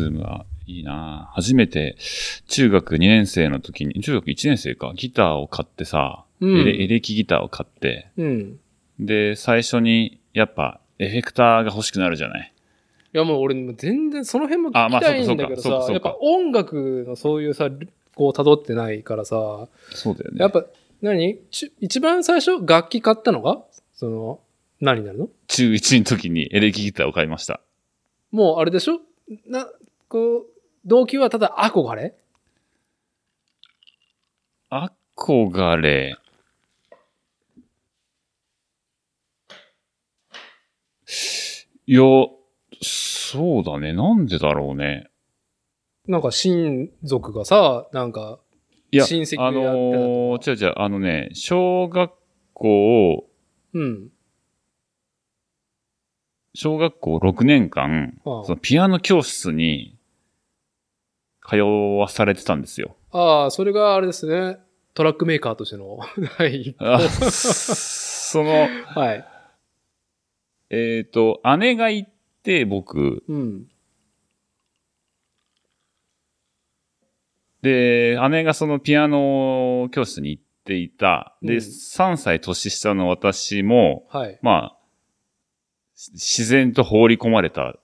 ズームはいいな。初めて中学2年生の時に、中学1年生か、ギターを買ってさ、うん。エレエレキギターを買って、うん。いで、最初にやっぱエフェクターが欲しくなるじゃない。やもう俺も全然その辺もあまあ聞きたいんだけどさ、そうかそうかそうかやっぱ音楽のそういうさ、こう辿ってないからさ、そうだよね。やっぱ何？ち一番最初楽器買ったのがその、何になるの？中1の時にエレキギターを買いました。もうあれでしょ？な、こう、動機はただ憧れ？憧れ。いや、そうだね。なんでだろうね。なんか親族がさ、なんか、いや、親戚であのー、違う違う、あのね、小学校、うん。小学校6年間、ああそのピアノ教室に通わされてたんですよ。ああ、それがあれですね。トラックメーカーとしての第一歩。あその、はい。えっ、と、姉が行って、僕、うん。で、姉がそのピアノ教室に行っていた。で、うん3歳年下の私も、はい。まあ、し自然と放り込まれた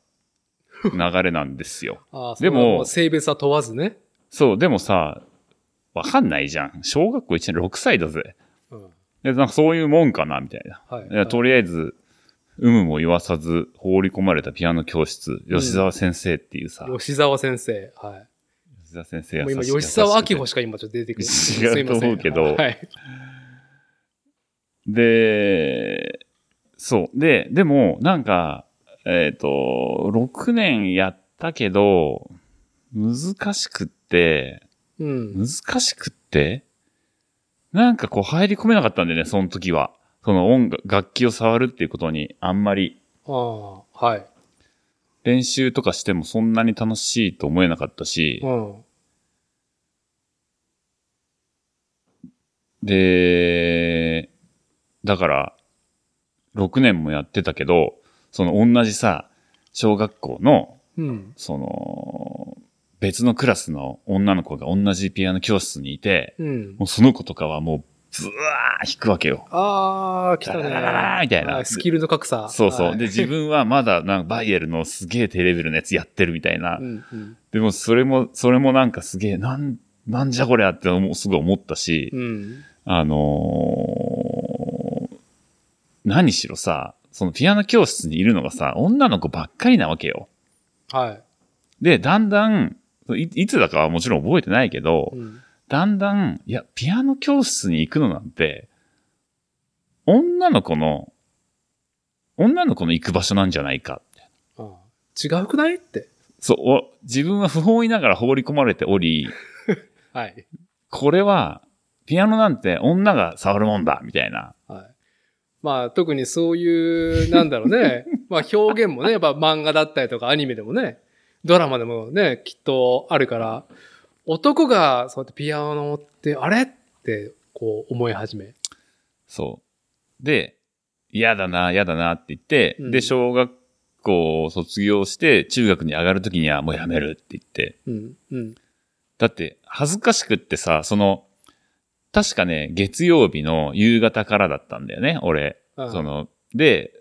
流れなんですよ。ああ、でも性別は問わずね。そう、でもさ、わかんないじゃん。小学校1年6歳だぜ。うん。で、なんかそういうもんかな、みたいな。はい。いやとりあえず、有無も言わさず放り込まれたピアノ教室、吉沢先生っていうさ、吉沢先生。はい。吉沢先生もう今、吉沢明穂しか今ちょっと出てくる。違うと思うけどはい。で、そう。で、でも、なんか、えっ、と、6年やったけど、難しくって、うん。難しくって、なんかこう入り込めなかったんだよね、その時は。その音楽、楽器を触るっていうことにあんまりああ、はい。練習とかしてもそんなに楽しいと思えなかったしう、ん。で、だから、6年もやってたけど、その同じさ、小学校の、うん。その、別のクラスの女の子が同じピアノ教室にいて、うん。もうその子とかはもう、ブワー弾くわけよ。ああ、来たね。みたいなはスキルの格差。そうそう。はいで、自分はまだ、なんかバイエルのすげえ低レベルのやつやってるみたいなう。んうん。でも、それも、それもなんかすげえ、なん、なんじゃこりゃって思うすごい思ったし、うん。あのー何しろさ、そのピアノ教室にいるのがさ、女の子ばっかりなわけよ。はい。で、だんだん、いいつだかはもちろん覚えてないけど、うん。だんだん、いや、ピアノ教室に行くのなんて、女の子の、女の子の行く場所なんじゃないかって。ああ違うくないって。そう、お自分は不本意ながら放り込まれており、はい。これは、ピアノなんて女が触るもんだ、みたいな。はい。まあ、特にそういう、なんだろうね。まあ、表現もね、やっぱ漫画だったりとかアニメでもね、ドラマでもね、きっとあるから、男がそうやってピアノって、あれ？って、こう思い始め。そう。で、嫌だな、嫌だなって言って、うんで、小学校を卒業して、中学に上がるときにはもうやめるって言って。うん。うん。だって、恥ずかしくってさ、その、確かね、月曜日の夕方からだったんだよね、俺。その、で、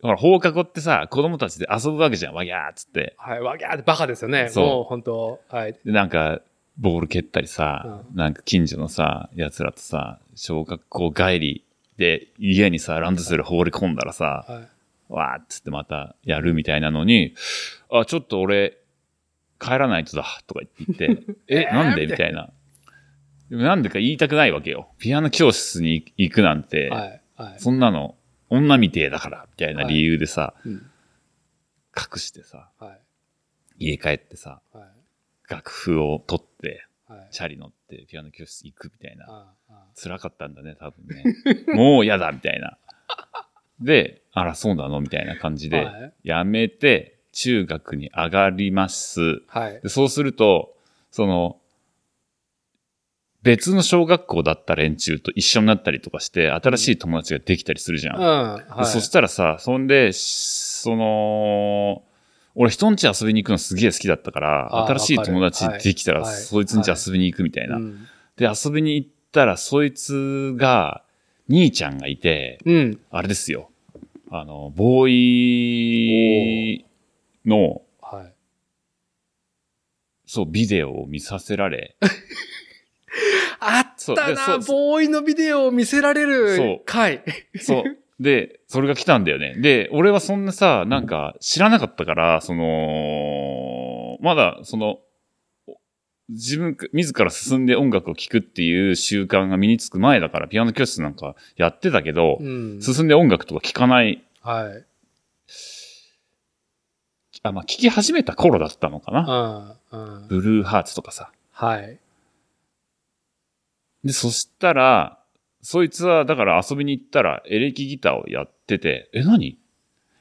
ほら、放課後ってさ、子供たちで遊ぶわけじゃん、わぎゃーっつって。はい。わぎゃーってバカですよね。そうもう本当はい。で、なんか、ボール蹴ったりさ、うなんか近所のさ、奴らとさ、小学校帰りで家にさ、ランドセル放り込んだらさ、はい。わーっつってまたやるみたいなのに、あ、ちょっと俺、帰らないとだ、とか言って言って、え、なんで？みたいな。でもなんでか言いたくないわけよ。ピアノ教室に行くなんて、はい。はい。そんなの、女みてえだから、みたいな理由でさ、うん。隠してさ、はい。家帰ってさ、はい。楽譜を取って、はい。チャリ乗ってピアノ教室行くみたいな。辛かったんだね、多分ね。もう嫌だ、みたいな。で、あら、そうなの？みたいな感じで、はいやめて、中学に上がります。あはい。でそうすると、その、別の小学校だった連中と一緒になったりとかして、新しい友達ができたりするじゃん。うん。はい。でそしたらさ、そんで、しその、俺人ん家遊びに行くのすげえ好きだったから、新しい友達できたら、はいそいつん家遊びに行くみたいな。うん。で、遊びに行ったら、そいつが、兄ちゃんがいて、うん。あれですよ。あの、ボーイの、はい。そう、ビデオを見させられ、あったなボーイのビデオを見せられる回。そう。で、それが来たんだよね。で、俺はそんなさ、なんか知らなかったから、その、まだ、その、自分、自ら進んで音楽を聴くっていう習慣が身につく前だから、ピアノ教室なんかやってたけど、うん。進んで音楽とか聴かない、はい。あ、まあ、聴き始めた頃だったのかな。うん。うん。ブルーハーツとかさ。はい。で、そしたら、そいつは、だから遊びに行ったら、エレキギターをやってて、え、何？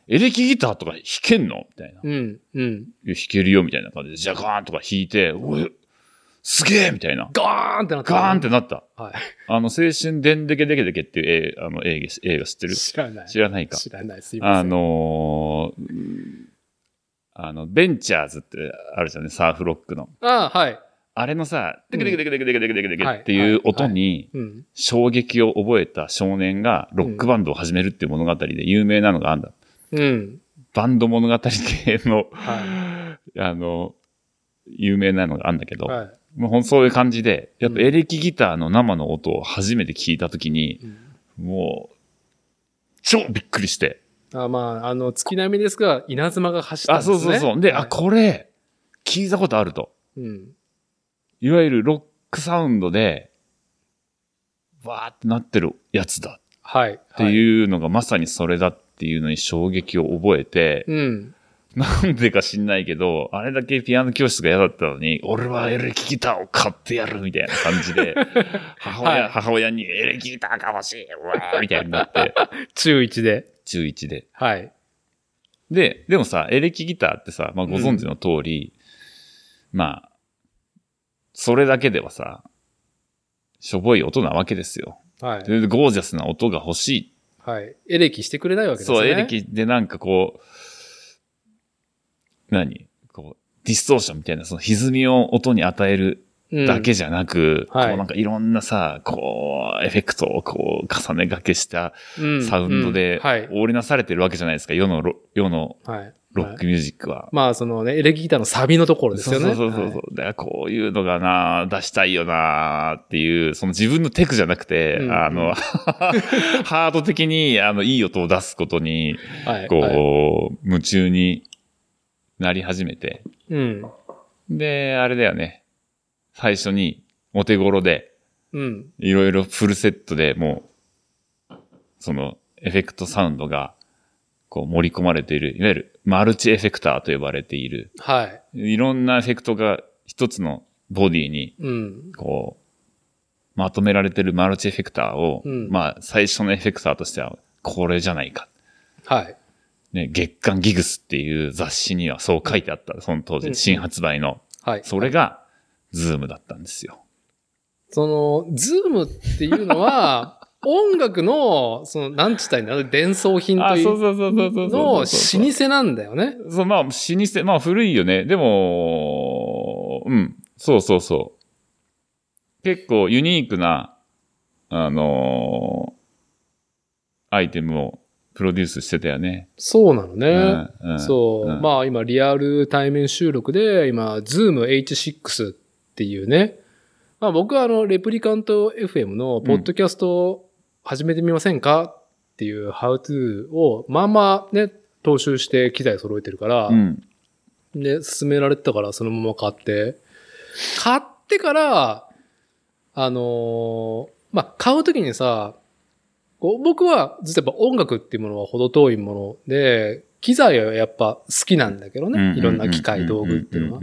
エレキギターとか弾けんの？みたいな。うん。うん。弾けるよ、みたいな感じで、ジャガーンとか弾いて、おい、すげえみたいな。ガーンってなった。ガーンってなった。はい。あの、青春でんでけでけでけっていう映あの映画映画知ってる？知らない。知らないか。知らない。すいません。あのーうんあの、ベンチャーズってあるじゃんね、サーフロックの。あはい。あれのさ、テケテケテケテケテケテケテケテケはいっていう音にうん。衝撃を覚えた少年がロックバンドを始めるっていう物語で有名なのがあんだ。うん。バンド物語系の、はあの、有名なのがあんだけど、はい。もうそういう感じで、やっぱうんエレキギターの生の音を初めて聞いたときに、うんもう、超びっくりして。あまあ、あの、月並みですが、稲妻が走ったんあ、ですね。そうそうそう。で、はいあ、これ、聞いたことあると。うん。いわゆるロックサウンドで、わーってなってるやつだはい。ってう。いうのがまさにそれだっていうのに衝撃を覚えて、うん。なんでか知んないけど、あれだけピアノ教室が嫌だったのに、俺はエレキギターを買ってやるみたいな感じで、母親、はい母親にエレキギターが欲しい、うわーみたいになって、中1で。中1で。はい。で、でもさ、エレキギターってさ、まあご存知の通り、まあ、それだけではさ、しょぼい音なわけですよ。はい。でゴージャスな音が欲しい。はい。エレキしてくれないわけですね。そう、エレキでなんかこう、何？こう、ディストーションみたいな、その歪みを音に与えるうんだけじゃなく、はいこうなんかいろんなさ、こう、エフェクトをこう、重ねがけしたうんサウンドでうんはい。織りなされてるわけじゃないですか、世のロ、世のはい。ロックミュージックは。まあ、そのね、エレキギターのサビのところですよね。そうそうそうそう。だからこういうのがな、出したいよなっていう、その自分のテクじゃなくて、うんあの、ハード的に、あの、いい音を出すことに、はい。こう、はい夢中になり始めて。うん。で、あれだよね。最初に、お手頃で、うん。いろいろフルセットでもう、その、エフェクトサウンドが、こう盛り込まれている、いわゆるマルチエフェクターと呼ばれている、はい。いろんなエフェクトが一つのボディに、うん。こう、まとめられてるマルチエフェクターを、うんまあ、最初のエフェクターとしては、これじゃないか。はい。ね、月刊ギグスっていう雑誌にはそう書いてあった、その当時、うん新発売の。はい。それが、Zoom だったんですよ。その、 Zoom っていうのは、音楽の、その、なんつったらいいんだろう伝送品とあ、いうそうそうそうそうそうの老舗なんだよね。そう、まあ、老舗、まあ、古いよね。でも、うん、そうそうそう。結構ユニークな、あのーアイテムをプロデュースしてたよね。そうなのね。うんうんそう。うんまあ今、リアル対面収録で、今、 Zoom H6 っていうね。まあ僕はあの、レプリカント FM のポッドキャストを始めてみませんか？っていう How to を、まあまあね、踏襲して機材揃えてるから、うん。で、勧められてたからそのまま買って、買ってから、あのーまあ、買うときにさ、こう僕はずっとやっぱ音楽っていうものは程遠いもので、機材はやっぱ好きなんだけどね。いろんな機械、道具っていうのは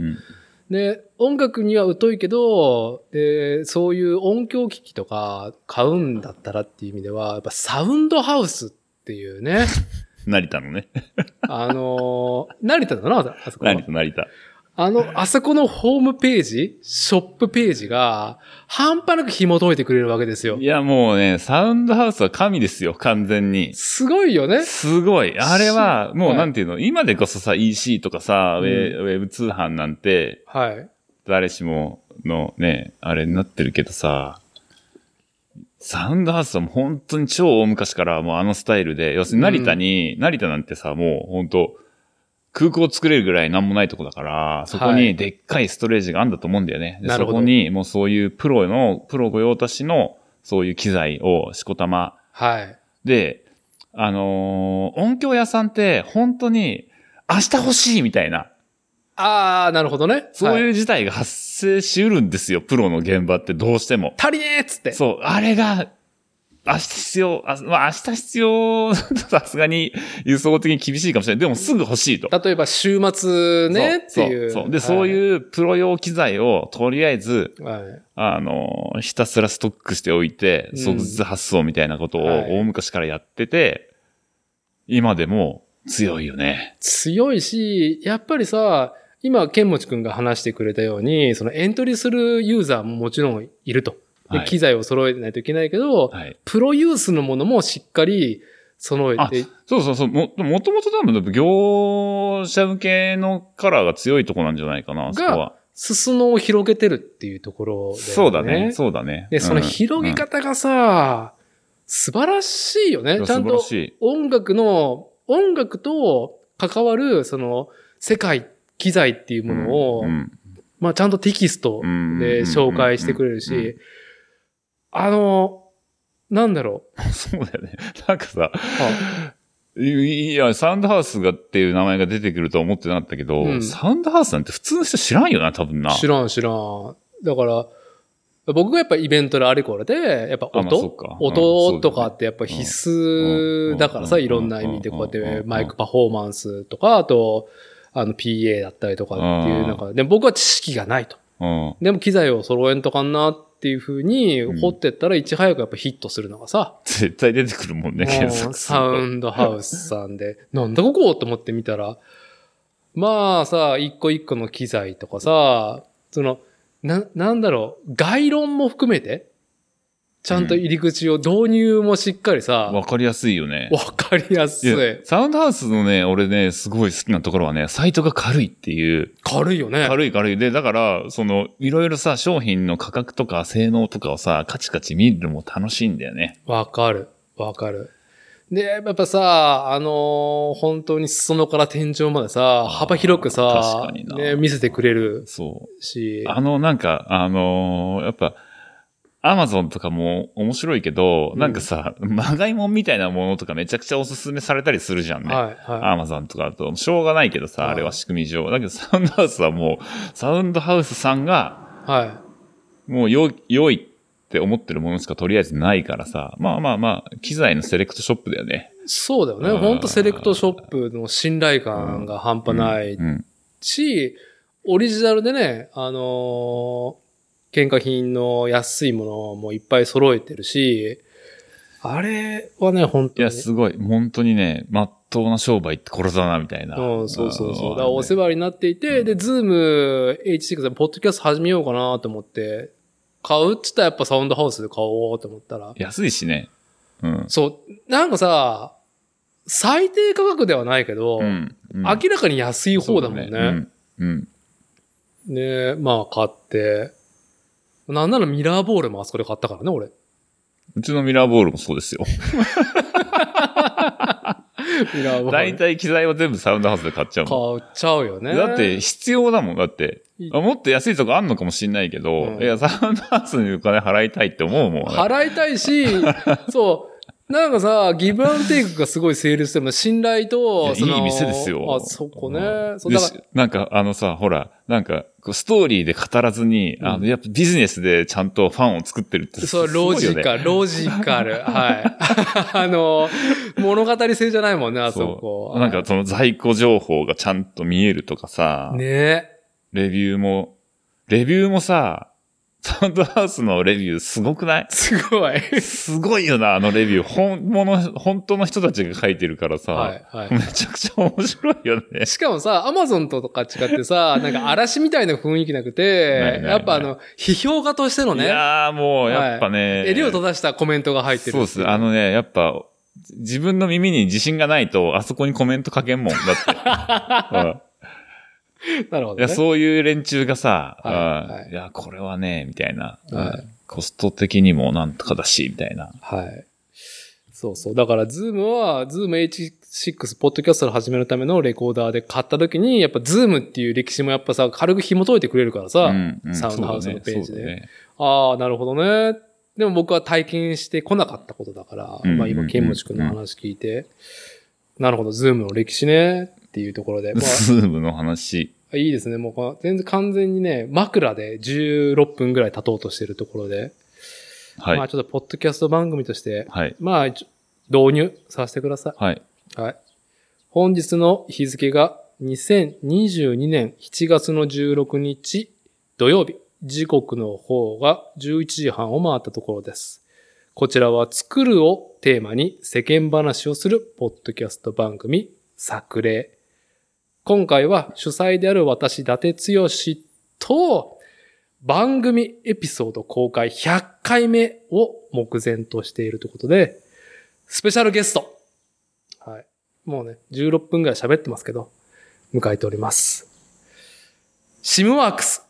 で、音楽には疎いけど、で、そういう音響機器とか買うんだったらっていう意味では、やっぱサウンドハウスっていうね、成田のね。あのー成田だな、あそこは成田、成田。あの、あそこのホームページ、ショップページが、半端なく紐解いてくれるわけですよい。や、もうね、サウンドハウスは神ですよ、完全に。すごいよね。すごい。あれは、もうはいなんていうの、今でこそさ、EC とかさ、うんウェウェブ通販なんて、はい。誰しものね、あれになってるけどさ、サウンドハウスはもう本当に超大昔からもうあのスタイルで、要するに成田に、成田なんてさ、もう本当空港作れるぐらいなんもないとこだから、そこはいにでっかいストレージがあんだと思うんだよね。でなるほどそこにもうそういうプロの、プロ御用達のそういう機材をしこたまはい。で、あのー音響屋さんって本当に明日欲しいみたいな、あー、なるほどね。そういうは事態が発生しうるんですよ、プロの現場ってどうしても。足りねえっつって。そう、あれが、明日必要、あまあ明日必要、さすがに輸送的に厳しいかもしれない。でもすぐ欲しいと。例えば週末ねっていう。そうそうで、そうう。いうプロ用機材をとりあえず、はい。あの、ひたすらストックしておいて、うん即日発送みたいなことをはい大昔からやってて、今でも強いよね。強いし、やっぱりさ、今、ケンモチ君が話してくれたように、そのエントリーするユーザーももちろんいると。で、はい機材を揃えないといけないけど、はい。プロユースのものもしっかり揃えて、そうそうそう。も、もともと多分、業者向けのカラーが強いとこなんじゃないかな、そこは。裾野を広げてるっていうところね。そうだね。そうだね。で、そのうん広げ方がさ、素晴らしいよね。うんちゃんと。音楽の、音楽と関わる、その、世界、機材っていうものを、うんまあちゃんとテキストうんで紹介してくれるうんし、あの、なんだろ そうだよね。なんかさ、う。いいや、サウンドハウスがっていう名前が出てくるとは思ってなかったけど、うん。サウンドハウスなんて普通の人知らんよな、多分な。知らん知らん。だから、僕がやっぱイベントであれこれで、やっぱあまあそ音、っか。音とかってやっぱ必須だからさ、うん。いろんな意味でこうやっうん。てマイクパフォーマンスとか、あと、あの PA だったりとかっていううん。なんか、で僕は知識がないと。うん。でも機材を揃えんとかんなっていう風にうん。掘ってったらいち早くやっぱヒットするのがさ、絶対出てくるもんね、検うん索サウンドハウスさんで、なんだここと思ってみたら、まあさ、一個一個の機材とかさ、その、な、なんだろう、概論も含めて、ちゃんと入り口を導入もしっかりさ、わかりやすいよね。わかりやすい。サウンドハウスのね、俺ね、すごい好きなところはね、サイトが軽いっていう。軽いよね。軽い軽い。で、だから、その、いろいろさ、商品の価格とか性能とかをさ、カチカチ見るのも楽しいんだよね。わかる。わかる。で、やっぱさ、あのー本当に裾野から天井までさ、ー幅広くさね、見せてくれるそう。し、あの、なんか、あのーやっぱ、アマゾンとかも面白いけど、うんなんかさ、まがいもんみたいなものとかめちゃくちゃおすすめされたりするじゃんね。はい、はアマゾンとかだと、しょうがないけどさ、はいあれは仕組み上。だけどサウンドハウスはもう、サウンドハウスさんが、い。はい。もうよ、良いって思ってるものしかとりあえずないからさ、まあまあまあ、機材のセレクトショップだよね。そうだよね。うんほんとセレクトショップの信頼感が半端ないうん。し、オリジナルでね、あのー廉価品の安いものもいっぱい揃えてるし、あれはね、本いや、当に。すごい。本当にね、まっとうな商売ってこれだな、みたいな。うん、そうそうそう。だんからお世話になっていて、で、 Zoom H6 でポッドキャスト始めようかなと思って、買うっつったらやっぱサウンドハウスで買おうと思ったら。安いしね。うん。そう、なんかさ、最低価格ではないけど、うん。うん明らかに安い方だもんね。そううん。うん。で、まあ買って、なんならミラーボールもあそこで買ったからね、俺。うちのミラーボールもそうですよ。ミラーボール。大体機材は全部サウンドハウスで買っちゃうもん。買っちゃうよね。だって必要だもん。だってもっと安いとこあんのかもしんないけど、うんいや、サウンドハウスにお金払いたいって思うもん。払いたいし、そう、なんかさ、ギブアンドテイクがすごい成立してるの信頼いと、いい店ですよあ、そこね。うんそう、だかでしなんか、あのさ、ほら、なんか、ストーリーで語らずに、あうんの、やっぱビジネスでちゃんとファンを作ってるってら、そう、すごいよねロジカル、ロジカル。はい。あの、物語性じゃないもんね、あそこ。なんか、その在庫情報がちゃんと見えるとかさ、ねレビューも、レビューもさ、サウンドハウスのレビューすごくない？すごい。すごいよな、あのレビュー。本物、本当の人たちが書いてるからさ。はい、はい。めちゃくちゃ面白いよね。しかもさ、アマゾンとか違ってさ、なんか嵐みたいな雰囲気なくないてない、ないやっぱあの、批評家としてのいね、やーもう、やっぱね。襟を正したコメントが入ってるそうです。あのね、やっぱ、自分の耳に自信がないと、あそこにコメント書けんもん。だって。う ん なるほど、ね。いや、そういう連中がさ、はいあはいいや、これはね、みたいな、はいコスト的にもなんとかだし、みたいな。はい。そうそう。だから、 Zoom は、 Zoom H6 ポッドキャストを始めるためのレコーダーで買った時に、やっぱ Zoom っていう歴史もやっぱさ、軽く紐解いてくれるからさ、うんうんサウンドハウスのページで。そうだねああ、なるほどね。でも僕は体験してこなかったことだから、うんまあ今、ケンモチ君の話聞いて、なるほど、 Zoom の歴史ね、っていうところで。ま ズームの話。あ、いいですね。もうこの、全然完全にね、枕で16分ぐらい経とうとしてるところで、はい。まあちょっとポッドキャスト番組として、はい。まあ、導入させてくださはい。い。はい。本日の日付が2022年7月の16日土曜日。時刻の方が11時半を回ったところです。こちらは作るをテーマに世間話をするポッドキャスト番組作例。今回は主催である私、伊達剛と番組エピソード公開100回目を目前としているということで、スペシャルゲスト。はい。もうね、16分ぐらい喋ってますけど、迎えております。シムワークス、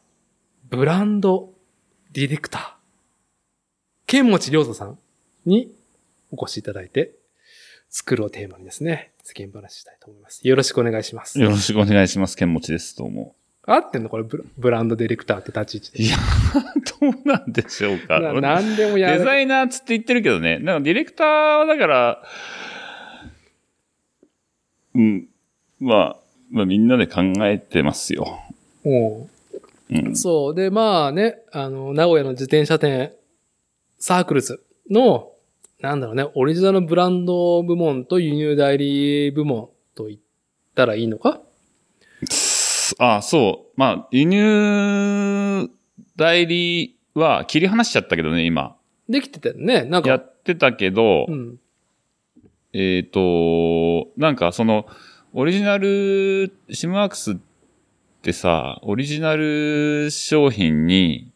ブランドディレクター、剣持良太さんにお越しいただいて、作るをテーマにですね、世間話したいと思います。よろしくお願いします。よろしくお願いします。剣持ちです。どうも。合ってんの？これブラ、ブランドディレクターって立ち位置で。いや、どうなんでしょうか。ななんでもやる。デザイナーつって言ってるけどね。なんかディレクターはだから、うん。まあ、まあみんなで考えてますよ。もうんう。そう。で、まあね、あの、名古屋の自転車店、サークルズの、なんだろうね、オリジナルブランド部門と輸入代理部門と言ったらいいのか？あそう。まあ、輸入代理は切り離しちゃったけどね、今。できてたよね。なんか、やってたけど、うん。えっ、と、なんかその、オリジナル、シムワークスってさ、オリジナル商品に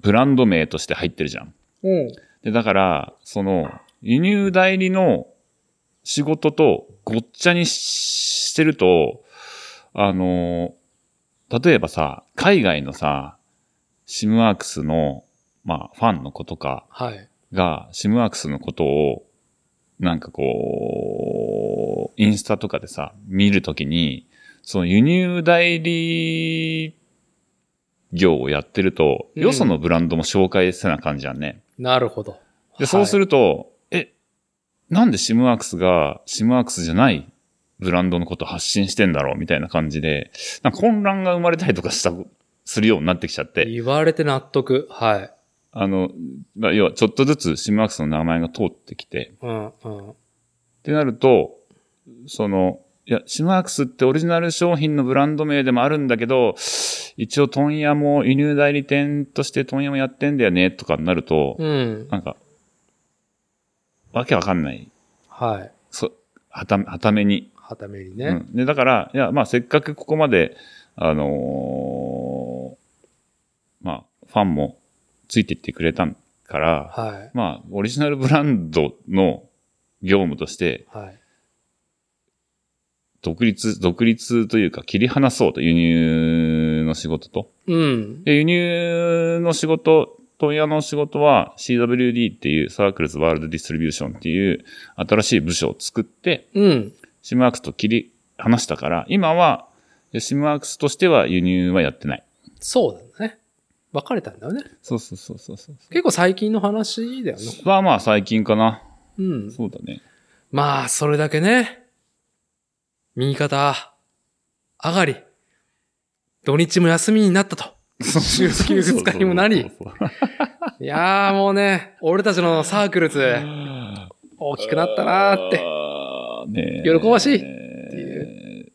ブランド名として入ってるじゃん。うん。で、だから、その、輸入代理の仕事とごっちゃにししてると、あの、例えばさ、海外のさ、シムワークスの、まあ、ファンの子とかはい。が、シムワークスのことを、なんかこう、インスタとかでさ、見るときに、その輸入代理業をやってると、うんよそのブランドも紹介せな感じじゃんね。なるほど。で、そうする。ると、え、なんでシムワークスがシムワークスじゃないブランドのことを発信してんだろうみたいな感じで、なんか混乱が生まれたりとかした、するようになってきちゃって、言われて納得。はい。あの、まあ要はちょっとずつシムワークスの名前が通ってきて、うん、うん。ってなると、その、いや、シムワークスってオリジナル商品のブランド名でもあるんだけど、一応問屋も輸入代理店として問屋もやってんだよね、とかになると、うん。なんか、わけわかんない。はい。そ、はた、はために。はためにね。うん。で、だから、いや、まあ、せっかくここまで、あのーまあ、ファンもついていってくれたから、はい。まあ、オリジナルブランドの業務として、はい。独立、独立というか切り離そうと、輸入の仕事と。うん。で、輸入の仕事、問屋の仕事は CWD っていうサークルズワールドディストリビューションっていう新しい部署を作って、うん。シムワークスと切り離したから、今は、シムワークスとしては輸入はやってない。そうだね。別れたんだよね。そうそうそうそうそう。結構最近の話だよね。はまあ最近かな。うん。そうだね。まあ、それだけね。右肩、上がり。土日も休みになったと。週休二日にもなりいやーもうね、俺たちのサークルズ、大きくなったなーって。ね喜ばしいい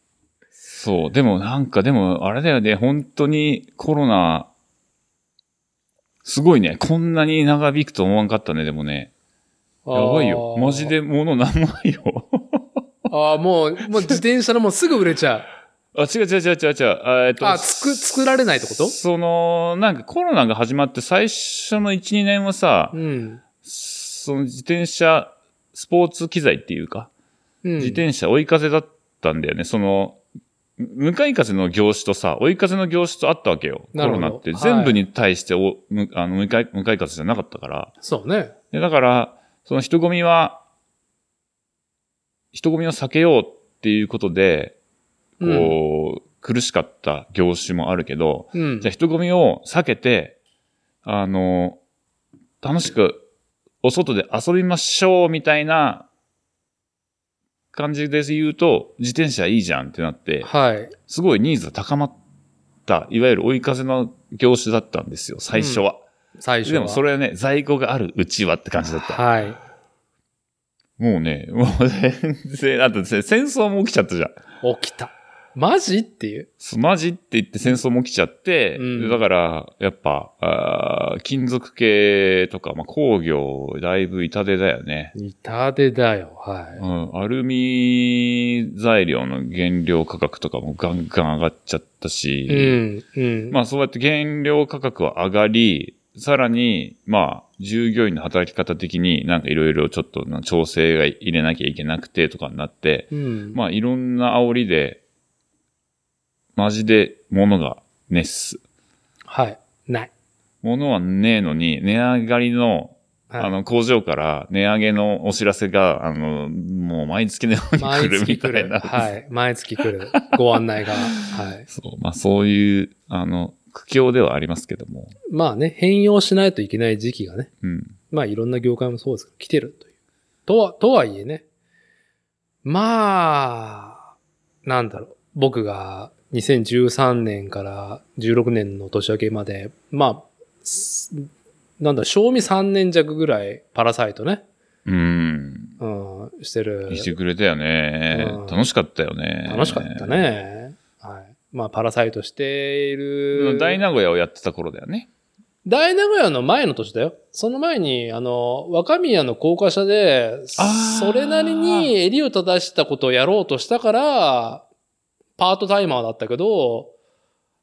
そう、でもなんかでもあれだよね、本当にコロナすごいね。こんなに長引くと思わんかったね、でもね。やばいよ。マジ。で物なんもないよ。ああ、もう、もう自転車のもうすぐ売れちゃう。あ、違う違う違う違う違う。あえっと、あ、つく、作られないってこと？その、なんかコロナが始まって最初の1、2年はさ、うん。その自転車、スポーツ機材っていうか、うん。自転車追い風だったんだよね。その、向かい風の業種とさ、追い風の業種とあったわけよ。コロナって。はい全部に対してお、むあの向かい、向かい風じゃなかったから。そうね。でだから、その人混みは、人混みを避けようっていうことで、こう、苦しかった業種もあるけど、うん。じゃあ人混みを避けて、あの、楽しくお外で遊びましょうみたいな感じで言うと、自転車いいじゃんってなって、はい。すごいニーズが高まった、いわゆる追い風の業種だったんですよ、最初は。最初は。でもそれはね、在庫があるうちはって感じだった。はい。もうね、もう全然、あと戦争も起きちゃったじゃん。起きた。マジっていう？マジって言って戦争も起きちゃって、うんだから、やっぱ、あー金属系とか、まあ、工業、だいぶ痛手だよね。痛手だよ。はうん、アルミ材料の原料価格とかもガンガン上がっちゃったい。し、うん。うん。まあそうやって原料価格は上がり、さらに、まあ、従業員の働き方的になんかいろいろちょっとな調整が入れなきゃいけなくてとかになって、うん。まあいろんな煽りで、マジで物がねっす。はい。ない。物はねえのに、値上がりの、はいあの、工場から値上げのお知らせが、あの、もう毎月のように来る。みたいな。はい。毎月来る。ご案内が。はい。そう、まあそういう、あの、苦境ではありますけども。まあね、変容しないといけない時期がね。うん。まあいろんな業界もそうですけど、来てるという。とは、とはいえね。まあ、なんだろう。僕が2013年から16年の年明けまで、まあ、すなんだ、賞味3年弱ぐらいパラサイトね、うん。うん、してる。してくれたよねうん。楽しかったよね。楽しかった。ね。はい。まあ、パラサイトしている。大名古屋をやってた頃だよね。大名古屋の前の年だよ。その前に、あの、若宮の高架下で、それなりに襟を正したことをやろうとしたから、パートタイマーだったけど、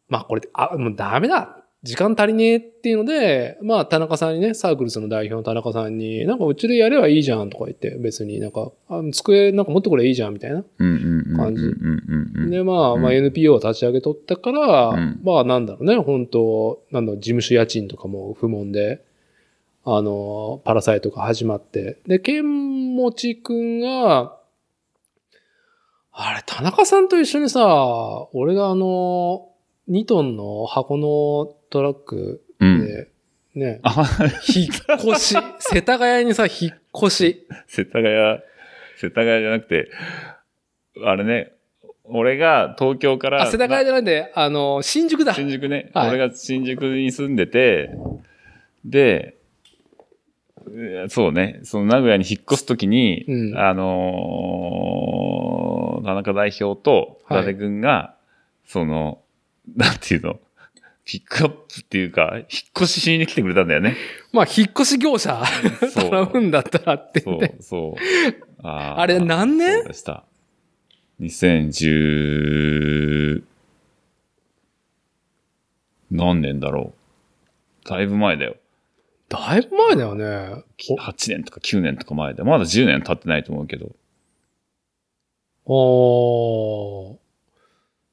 まあこれ、あ、もうダメだ時間足りねえっていうので、まあ田中さんにね、サークルスの代表の田中さんに、なんかうちでやればいいじゃんとか言って、別になんか、あ机なんか持ってこればいいじゃんみたいな。感じ。で、まあ、まあ NPO を立ち上げとったから、うんまあなんだろうね、本当なんだろう、事務所家賃とかも不問で、あの、パラサイトが始まって。で、ケンモチくんが、あれ、田中さんと一緒にさ、俺があの、2トンの箱のトラックうん。で、ね、あ、引っ越し、世田谷にさ、引っ越し。世田谷、世田谷じゃなくて、あれね、俺が東京から、あ、世田谷じゃないんで、あの、新宿だ。新宿ね、はい。俺が新宿に住んでて、で、えーそうね、その名古屋に引っ越すときに、うん。あのー田中代表と伊はい達君が、その、なんていうの、ピックアップっていうか、引っ越ししに来てくれたんだよね。まあ、引っ越し業者頼むんだったらってそ言って。う、そう。あーあれ何年？でした。2010、何年だろう。だいぶ前だよ。だいぶ前だよね。8年とか9年とか前で。まだ10年経ってないと思うけど。おー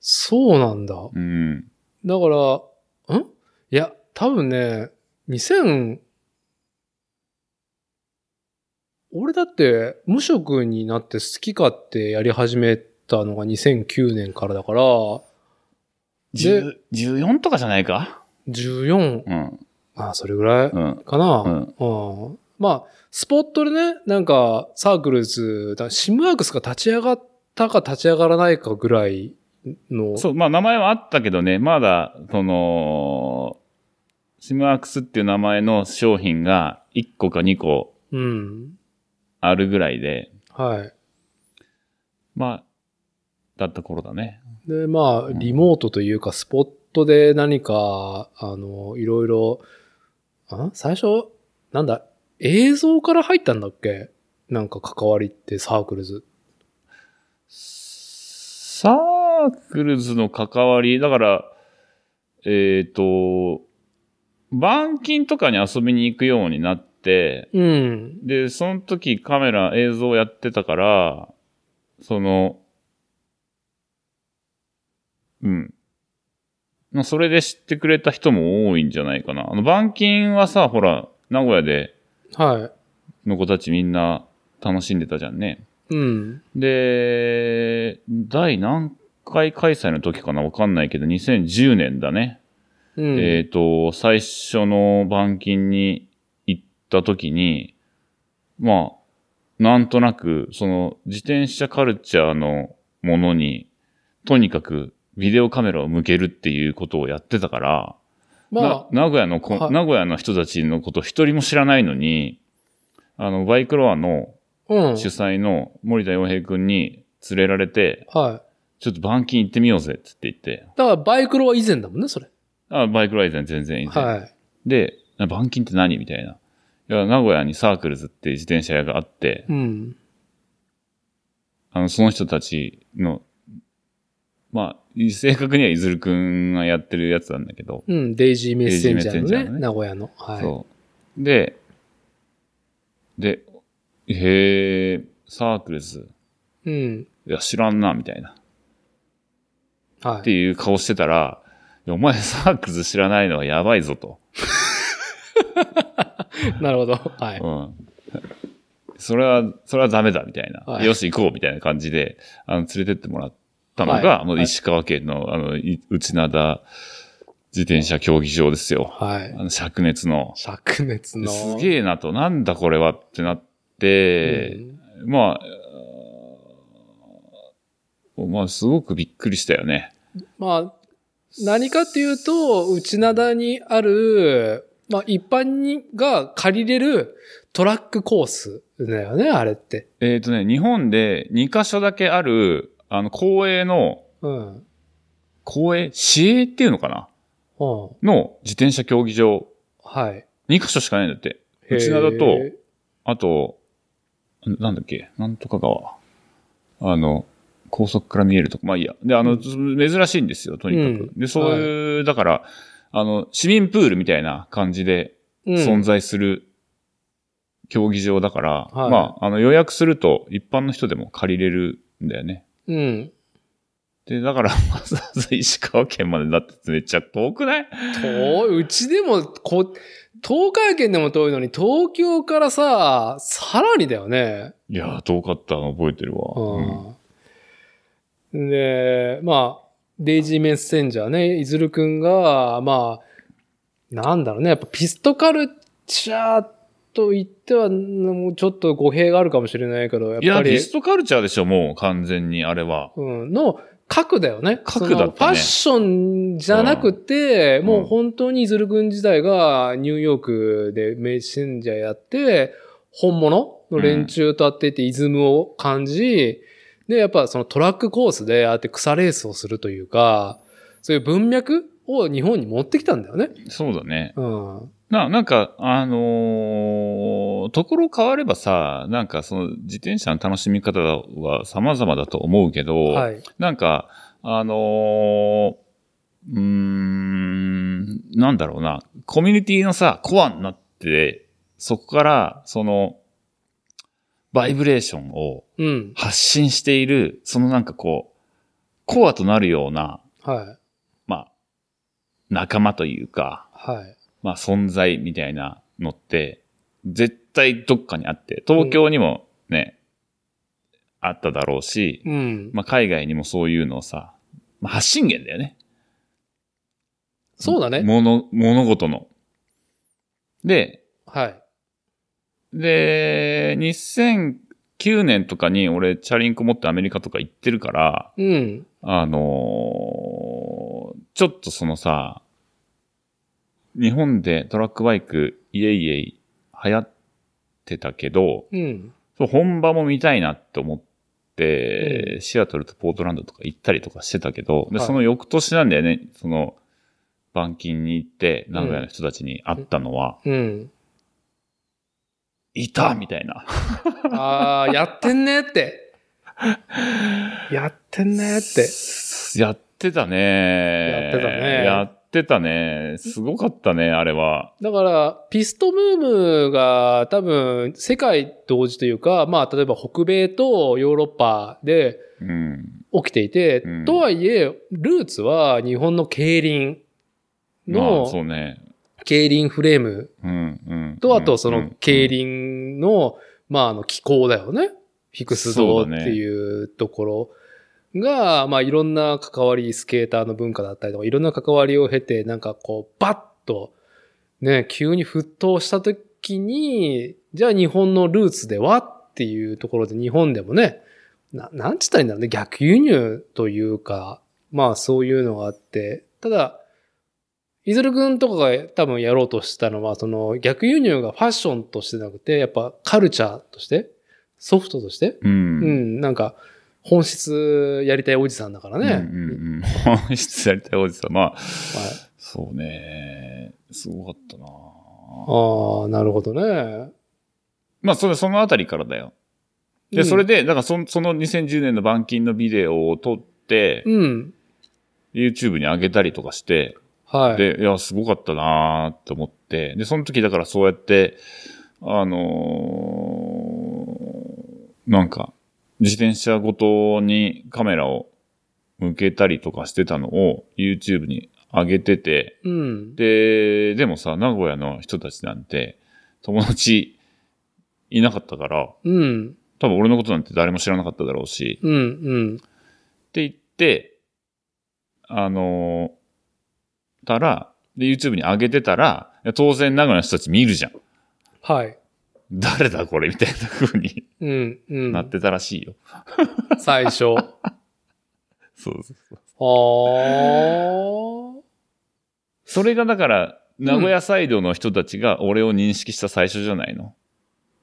そうなんだ。うん。だから、ん？いや、多分ね、2000、俺だって無職になって好き勝手やり始めたのが2009年からだから、で10 14とかじゃないか？14、うん。あ、それぐらいうん。かな。うんうんまあ、スポットでね、なんか、サークルズ、だシムワークスが立ち上がったか立ち上がらないかぐらいの。そう、まあ名前はあったけどね、まだ、その、シムアークスっていう名前の商品が1個か2個うん。あるぐらいで、はい。まあ、だった頃だね。で、まあ、リモートというか、スポットで何か、あの、いろいろ、あ最初、なんだ、映像から入ったんだっけ？なんか関わりって Circles。 Circles の関わり、だから、えっ、と、板金とかに遊びに行くようになって、うん。で、その時カメラ、映像やってたから、その、うん。まあ、それで知ってくれた人も多いんじゃないかな。あの、板金はさ、ほら、名古屋ではい。の子たちみんな楽しんでたじゃんね。うん。で、第何回開催の時かなわかんないけど、2010年だね。うん。えっ、と、最初の板金に行った時に、まあ、なんとなく、その自転車カルチャーのものに、とにかくビデオカメラを向けるっていうことをやってたから、まな名古屋のこ、はい名古屋の人たちのこと一人も知らないのに、あの、バイクロアのあ、うん。主催の森田洋平くんに連れられて、はい。ちょっと板金行ってみようぜって言って、だからバイクロは以前だもんね、それ。あ、バイクライゼン全然いいぜ。はい。で、板金って何みたいな。いや、名古屋にサークルズって自転車屋があって、うん。あの、その人たちの、まあ、正確には伊鶴くんがやってるやつなんだけど、うん。 Daisy Messenger のね、ーーのね名古屋の。はい。そう。で、で、へえ、 Circles、うん。いや、知らんな、みたいな。ってはい。いう顔してたら、いやお前 Circles 知らないのはやばいぞと。なるほど。はい。うん。それは、それはダメだ、みたいな。はいよし、行こう、みたいな感じで、あの、連れてってもらったのが、はいもう石川県の、あの、い内灘自転車競技場ですよ。はいあ。の、灼熱の。灼熱の。すげえなと、なんだこれはってなって、まあ、あーまあ、すごくびっくりしたよね。まあ、何かっていうと、内灘にある、まあ一般にが借りれるトラックコースだよね、あれって。えっ、とね、日本で2カ所だけある、あの、公営の、うん。公営市営っていうのかな？うん。の自転車競技場、はい。2カ所しかないんだって。内灘と、あと、なんだっけ、なんとか川。あの、高速から見えるとこ。まあいいや。で、あの、珍しいんですよ、とにかく。うんで、そういう、だから、あの、市民プールみたいな感じでうん存在する競技場だから、はいまあ、あの、予約すると一般の人でも借りれるんだよね。うん。で、だから、わざわざ石川県までだってめっちゃ遠くない？遠い。うちでも、こ、東海圏でも遠いのに、東京からさ、さらにだよね。いやー、遠かったの覚えてるわ。うんうん。で、まあ、デイジーメッセンジャーね、いずるくんが、まあ、なんだろうね、やっぱピストカルチャーと言っては、もうちょっと語弊があるかもしれないけど、やっいや、ぱりピ、ストカルチャーでしょ、もう完全に、あれは。うん、の核だよね。核だったねファッションじゃなくて、うんもう本当にイズル君自体がニューヨークでメッセンジャーやって、本物の連中と会っていてイズムを感じ、で、やっぱそのトラックコースでああやって草レースをするというか、そういう文脈を日本に持ってきたんだよね。そうだね。うん。な、なんか、あのーところ変わればさ、なんかその自転車の楽しみ方は様々だと思うけど、はい。なんか、あのーうーん、なんだろうな、コミュニティのさ、コアになって、そこから、その、バイブレーションをうん。発信している、そのなんかこう、コアとなるような、はい。まあ、仲間というか、はい。まあ存在みたいなのって、絶対どっかにあって、東京にもね、あっただろうし、うん。まあ海外にもそういうのをさ、まあ、発信源だよね。そうだね。物、物事の。で、はい。で、2009年とかに俺、チャリンコ持ってアメリカとか行ってるから、うん。あのーちょっとそのさ、日本でトラックバイク、イエイエイ流行ってたけど、うん。本場も見たいなって思って、シアトルとポートランドとか行ったりとかしてたけど、で、はいその翌年なんだよね、その、板金に行って、名古屋の人たちに会ったのは、うん。いたみたいな。ああ、やってんねって。やってんねって。やってたね。やってたねやってたね。すごかったね、あれは。だから、ピストブームが多分世界同時というか、まあ例えば北米とヨーロッパでうん。起きていて、うんとはいえ、ルーツは日本の競輪まあ、の、そうね。競輪フレーム。と、あとそのうん競輪の、まああの気候だよね。フィクスドっていうところが、まあいろんな関わり、スケーターの文化だったりとか、いろんな関わりを経て、なんかこう、バッと、ね、急に沸騰した時に、じゃあ日本のルーツではっていうところで日本でもね、ななんつったらいいんだろうね、逆輸入というか、まあそういうのがあって、ただ、いずるくんとかが多分やろうとしたのは、その逆輸入がファッションとしてなくて、やっぱカルチャーとして、ソフトとして、う。うんん、なんか、本質やりたいおじさんだからね。うんうんうん。本質やりたいおじさん。まあ、はいそうね。すごかったなああ、なるほどね。まあ、それ、そのあたりからだよ。で、うんそれで、だからそ、その2010年の板金のビデオを撮って、うん。YouTube に上げたりとかして、はい。で、いや、すごかったなーって思って、で、その時だからそうやって、あのーなんか、自転車ごとにカメラを向けたりとかしてたのを YouTube に上げてて、うん。で、でもさ、名古屋の人たちなんて、友達いなかったから、うん。多分俺のことなんて誰も知らなかっただろうし、うん。うん。って言って、あのーたら、で、YouTube に上げてたら、当然名古屋の人たち見るじゃん。はい。誰だこれみたいな風にうん。うん。なってたらしいよ。最初。あ そうそうそう。あ。それがだから、名古屋サイドの人たちが俺を認識した最初じゃないの？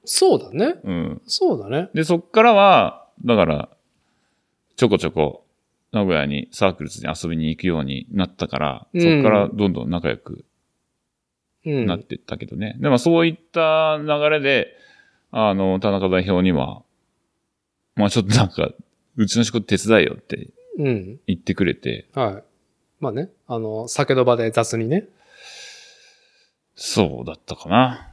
そうだね。うん。そうだね。で、そっからは、だから、ちょこちょこ、名古屋にサークルズに遊びに行くようになったから、うんそっからどんどん仲良くうん。なってったけどね。でもそういった流れで、あの、田中代表には、まあちょっとなんか、うちの仕事手伝えよってうん。言ってくれて、はい。まあね。あの、酒の場で雑にね。そうだったかな。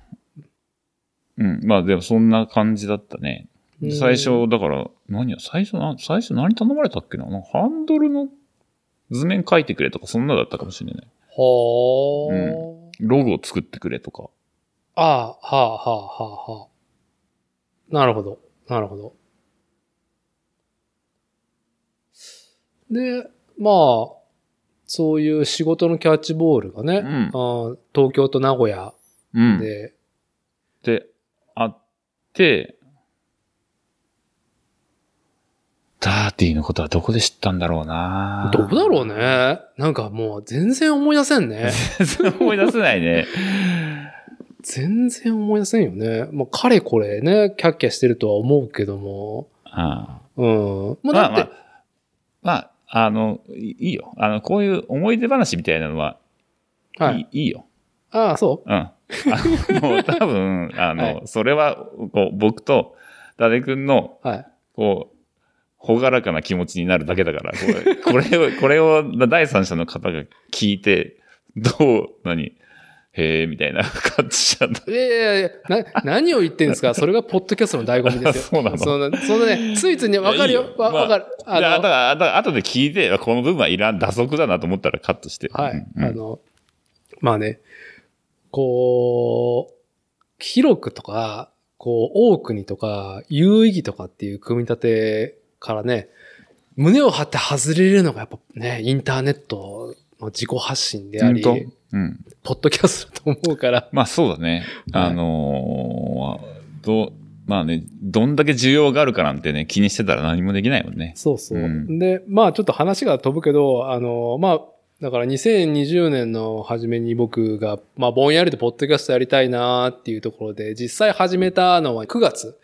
うん。まあでもそんな感じだったね。で最初、だから、何や、最初な、最初何頼まれたっけな？なんかハンドルの図面書いてくれとか、そんなだったかもしれない。ほー。ロゴを作ってくれとか。ああ、はあ、はあ、はあ、はあ。なるほど。なるほど。で、まあ、そういう仕事のキャッチボールがね、うんあー東京と名古屋うん。で、で、あって、ダーティーのことはどこで知ったんだろうなどこだろうね。なんかもう全然思い出せんね。思い出せないね。全然思い出せんよね。まあ、かれこれね、キャッキャしてるとは思うけども。あうん。ままああ、だって、まあ、まあ、あの、いいいよ。あの、こういう思い出話みたいなのは、はいい。いよ。ああ、そう？ん。あの、多分、あの、はいそれは、こう、僕と、伊達くんの、うはい。こう、ほがらかな気持ちになるだけだから、これ これを、これを第三者の方が聞いて、どう、何、へえ、みたいな感じじゃない。いやいやいや、な、何を言ってんですか？それがポッドキャストの醍醐味ですよ。そうなのその、そのね、ついついね、わかるよいやいい。よまあわわかる。ああだの、から、だから後で聞いて、この部分はいらん、打足だなと思ったらカットして。はい。うんあの、まあね、こう、広くとか、こう、多くにとか、有意義とかっていう組み立てからね、胸を張って外れるのがやっぱね、インターネットの自己発信であり、うん。ポッドキャストだと思うから、まあそうだね。はいあのーどう、まあね、どんだけ需要があるかなんてね、気にしてたら何もできないもんね。そうそう。うんで、まあちょっと話が飛ぶけど、あの、まあ、だから2020年の初めに僕が、まあぼんやりとポッドキャストやりたいなーっていうところで、実際始めたのは9月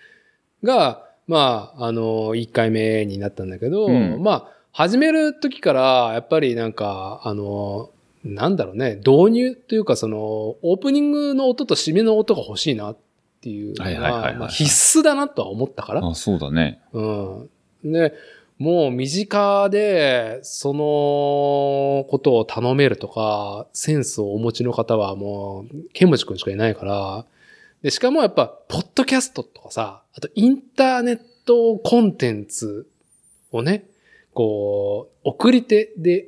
が、まあ、あの、1回目になったんだけど、うんまあ、始める時から、やっぱりなんか、あの、なんだろうね、導入というか、その、オープニングの音と締めの音が欲しいなっていうのは必須だなとは思ったから。あ、そうだね。うん。で、もう身近で、そのことを頼めるとか、センスをお持ちの方はもう、ケンモチ君しかいないから、で、しかもやっぱ、ポッドキャストとかさ、あとインターネットコンテンツをね、こう、送り手で、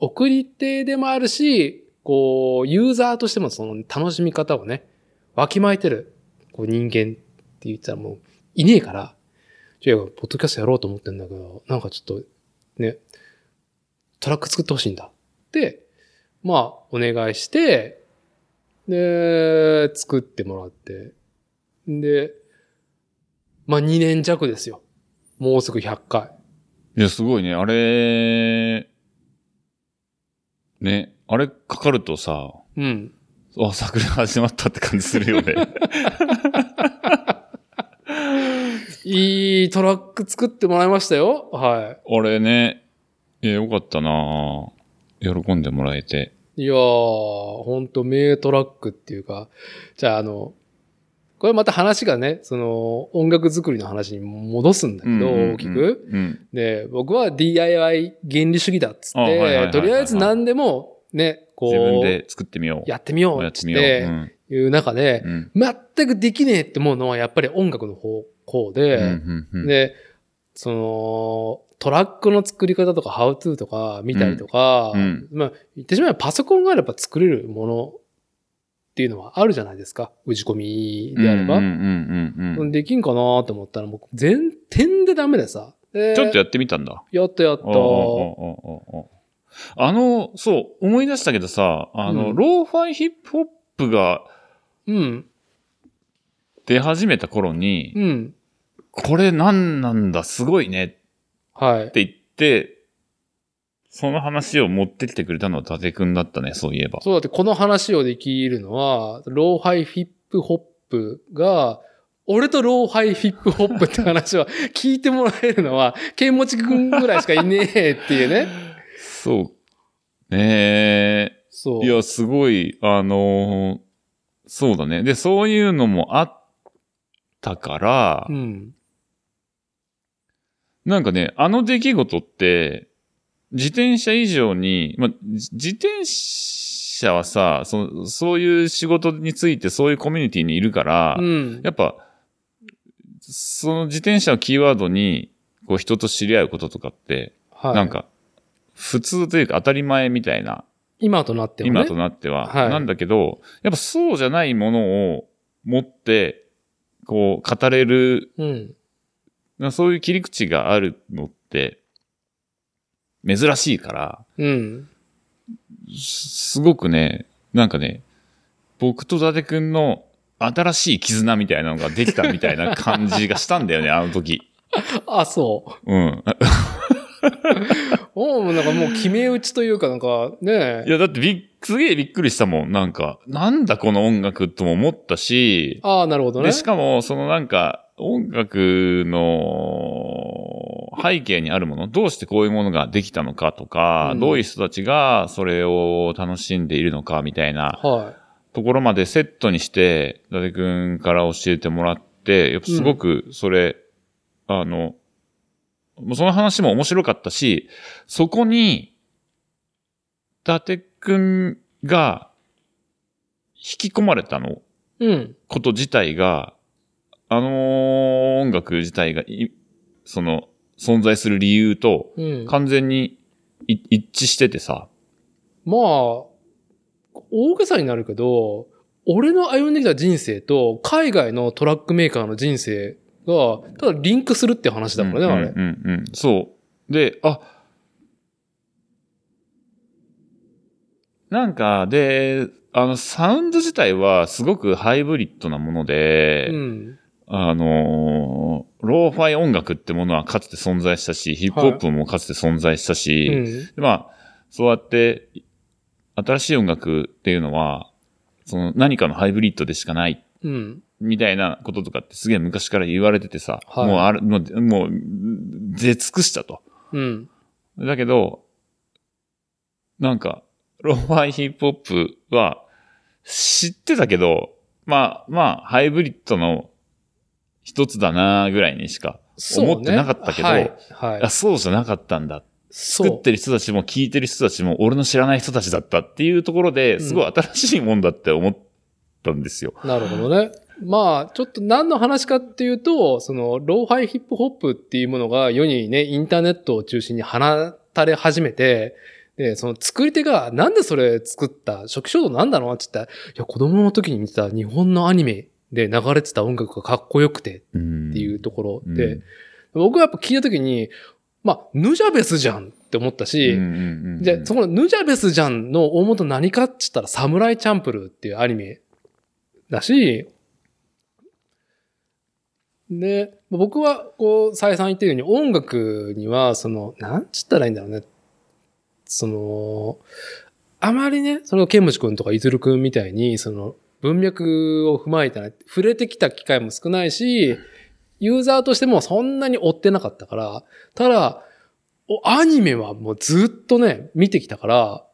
送り手でもあるし、こう、ユーザーとしてもその楽しみ方をね、わきまえてる、こう人間って言ったらもう、いねえから、じゃあ、ポッドキャストやろうと思ってんだけど、なんかちょっと、ね、トラック作ってほしいんだ。で、まあ、お願いして、で、作ってもらって。で、まあ2年弱ですよ。もうすぐ100回。いや、すごいね。あれ、ね、あれかかるとさ、うん。あ、作品始まったって感じするよね。いいトラック作ってもらいましたよ。はあれね、いや、よかったな喜んでもらえて。い。いやー、ほんと名トラックっていうか、じゃああの、これまた話がね、その音楽作りの話に戻すんだけど、大きく。うん。で、僕は DIY 原理主義だっつって、とりあえず何でもね、こう、自分で作ってみよう。やってみようやっていう中で、うん。全くできねえって思うのはやっぱり音楽の方向で、で、その、トラックの作り方とか、ハウトゥーとか見たりとか、うんうんまあ、言ってしまえばパソコンがあれば作れるものっていうのはあるじゃないですか。打ち込みであれば。うんできんかなと思ったら、僕、全点でダメでさ。でちょっとやってみたんだ。やったやった。あの、そう、思い出したけどさ、あの、うんローファイヒップホップがうん。出始めた頃に、うん。これ何なんだ、すごいねはいっ。て言って、その話を持ってきてくれたのは伊達くんだったね、そういえば。そうだって、この話をできるのは、ローハイヒップホップが、俺とローハイヒップホップって話は聞いてもらえるのは、ケンモチ君ぐらいしかいねえっていうね。そう。ねそう。え。いや、すごい、あのーそうだね。で、そういうのもあったから、うん。なんかね、あの出来事って、自転車以上に、まあ、じ自転車はさ、そそういう仕事についてそういうコミュニティにいるから、うん。やっぱ、その自転車をキーワードに、こう人と知り合うこととかって、はい。なん、か、普通というか当たり前みたいな、今となってはね。今となっては、はいなんだけど、やっぱそうじゃないものを持って、こう、語れるうん。そういう切り口があるのって、珍しいから、うん。すすごくね、なんかね、僕と伊達くんの新しい絆みたいなのができたみたいな感じがしたんだよね、あの時。あ、そう。うん。おうなんかもう決め打ちというかなんかねいや、だってびっ、すげえびっくりしたもん。なんか、なんだこの音楽とも思ったし、ああ、なるほどね。で、しかも、そのなんか、音楽の背景にあるもの、どうしてこういうものができたのかとか、うんどういう人たちがそれを楽しんでいるのかみたいなはところまでセットにして、伊達くんから教えてもらって、やっぱすごくそれ、あの、もうその話も面白かったし、そこに、伊達くんが引き込まれたのい。うん。こと自体が、あの音楽自体がい、その、存在する理由とうん。完全にい一致しててさ。まあ、大げさになるけど、俺の歩んできた人生と海外のトラックメーカーの人生が、ただリンクするって話だからね、あれ。うんうんうん。そう。で、あ、なんか、で、あの、サウンド自体はすごくハイブリッドなもので、うん。あのーローファイ音楽ってものはかつて存在したし、ヒップホップもかつて存在したし、うん。でまあ、そうやって、新しい音楽っていうのは、その何かのハイブリッドでしかない、うん。みたいなこととかってすげえ昔から言われててさ、はいもうある、もう、もう、出尽くしたと。うん。だけど、なんか、ローファイヒップホップは知ってたけど、まあまあ、ハイブリッドの一つだなぐらいにしか思ってなかったけど、そうねはい。はいあそうじゃなかったんだ。作ってる人たちも聞いてる人たちも俺の知らない人たちだったっていうところで、んすごい新しいもんだって思ったんですよ。なるほどね。まあ、ちょっと何の話かっていうと、その、ローファイヒップホップっていうものが世にね、インターネットを中心に放たれ始めて、で、その作り手が、なんでそれ作った？初期衝動なんだろうって言ったら、いや、子供の時に見てた日本のアニメで流れてた音楽がかっこよくてっていうところうん。で、僕はやっぱ聞いた時に、まあ、ヌジャベスじゃんって思ったし、じゃあ、そこのヌジャベスじゃんの大元何かって言ったら、サムライチャンプルーっていうアニメだし、で、僕は、こう、再三言ってるように、音楽には、その、なんつったらいいんだろうね。その、あまりね、その、ケンムチ君とかイズル君みたいに、その、文脈を踏まえたら、触れてきた機会も少ないし、ユーザーとしてもそんなに追ってなかったから、ただ、おアニメはもうずっとね、見てきたから、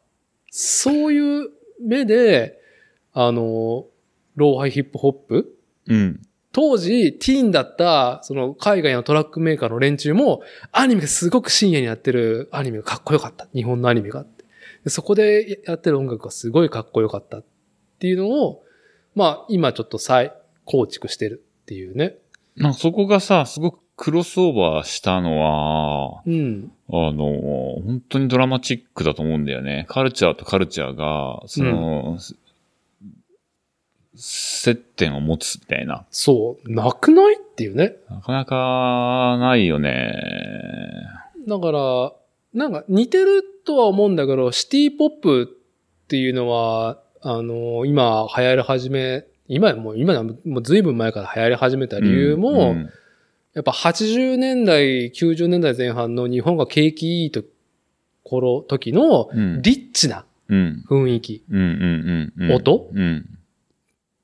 そういう目で、あの、ローハイヒップホップうん。当時、ティーンだった、その海外のトラックメーカーの連中も、アニメがすごく深夜にやってるアニメがかっこよかった。日本のアニメがあって。でそこでやってる音楽がすごいかっこよかったっていうのを、まあ、今ちょっと再構築してるっていうね。なんかそこがさ、すごくクロスオーバーしたのは、うん。あの、本当にドラマチックだと思うんだよね。カルチャーとカルチャーが、その、接点を持つみたいな。そう、なくないっていうね。なかなかないよね。だから、なんか似てるとは思うんだけど、シティポップっていうのは、あの、今流行り始め、今もう、今はもう随分前から流行り始めた理由も、うんやっぱ80年代、90年代前半の日本が景気いいところ、時のうんリッチなうん。雰囲気。音？うん。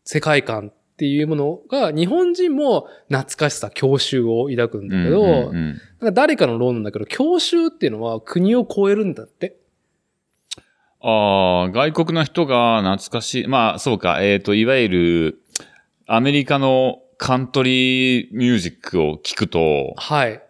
世界観っていうものが日本人も懐かしさ、郷愁を抱くんだけど、誰かの論なんだけど、郷愁っていうのは国を超えるんだって。ああ、外国の人が懐かしい。まあ、そうか。えっ、と、いわゆる、アメリカのカントリーミュージックを聞くと、はい。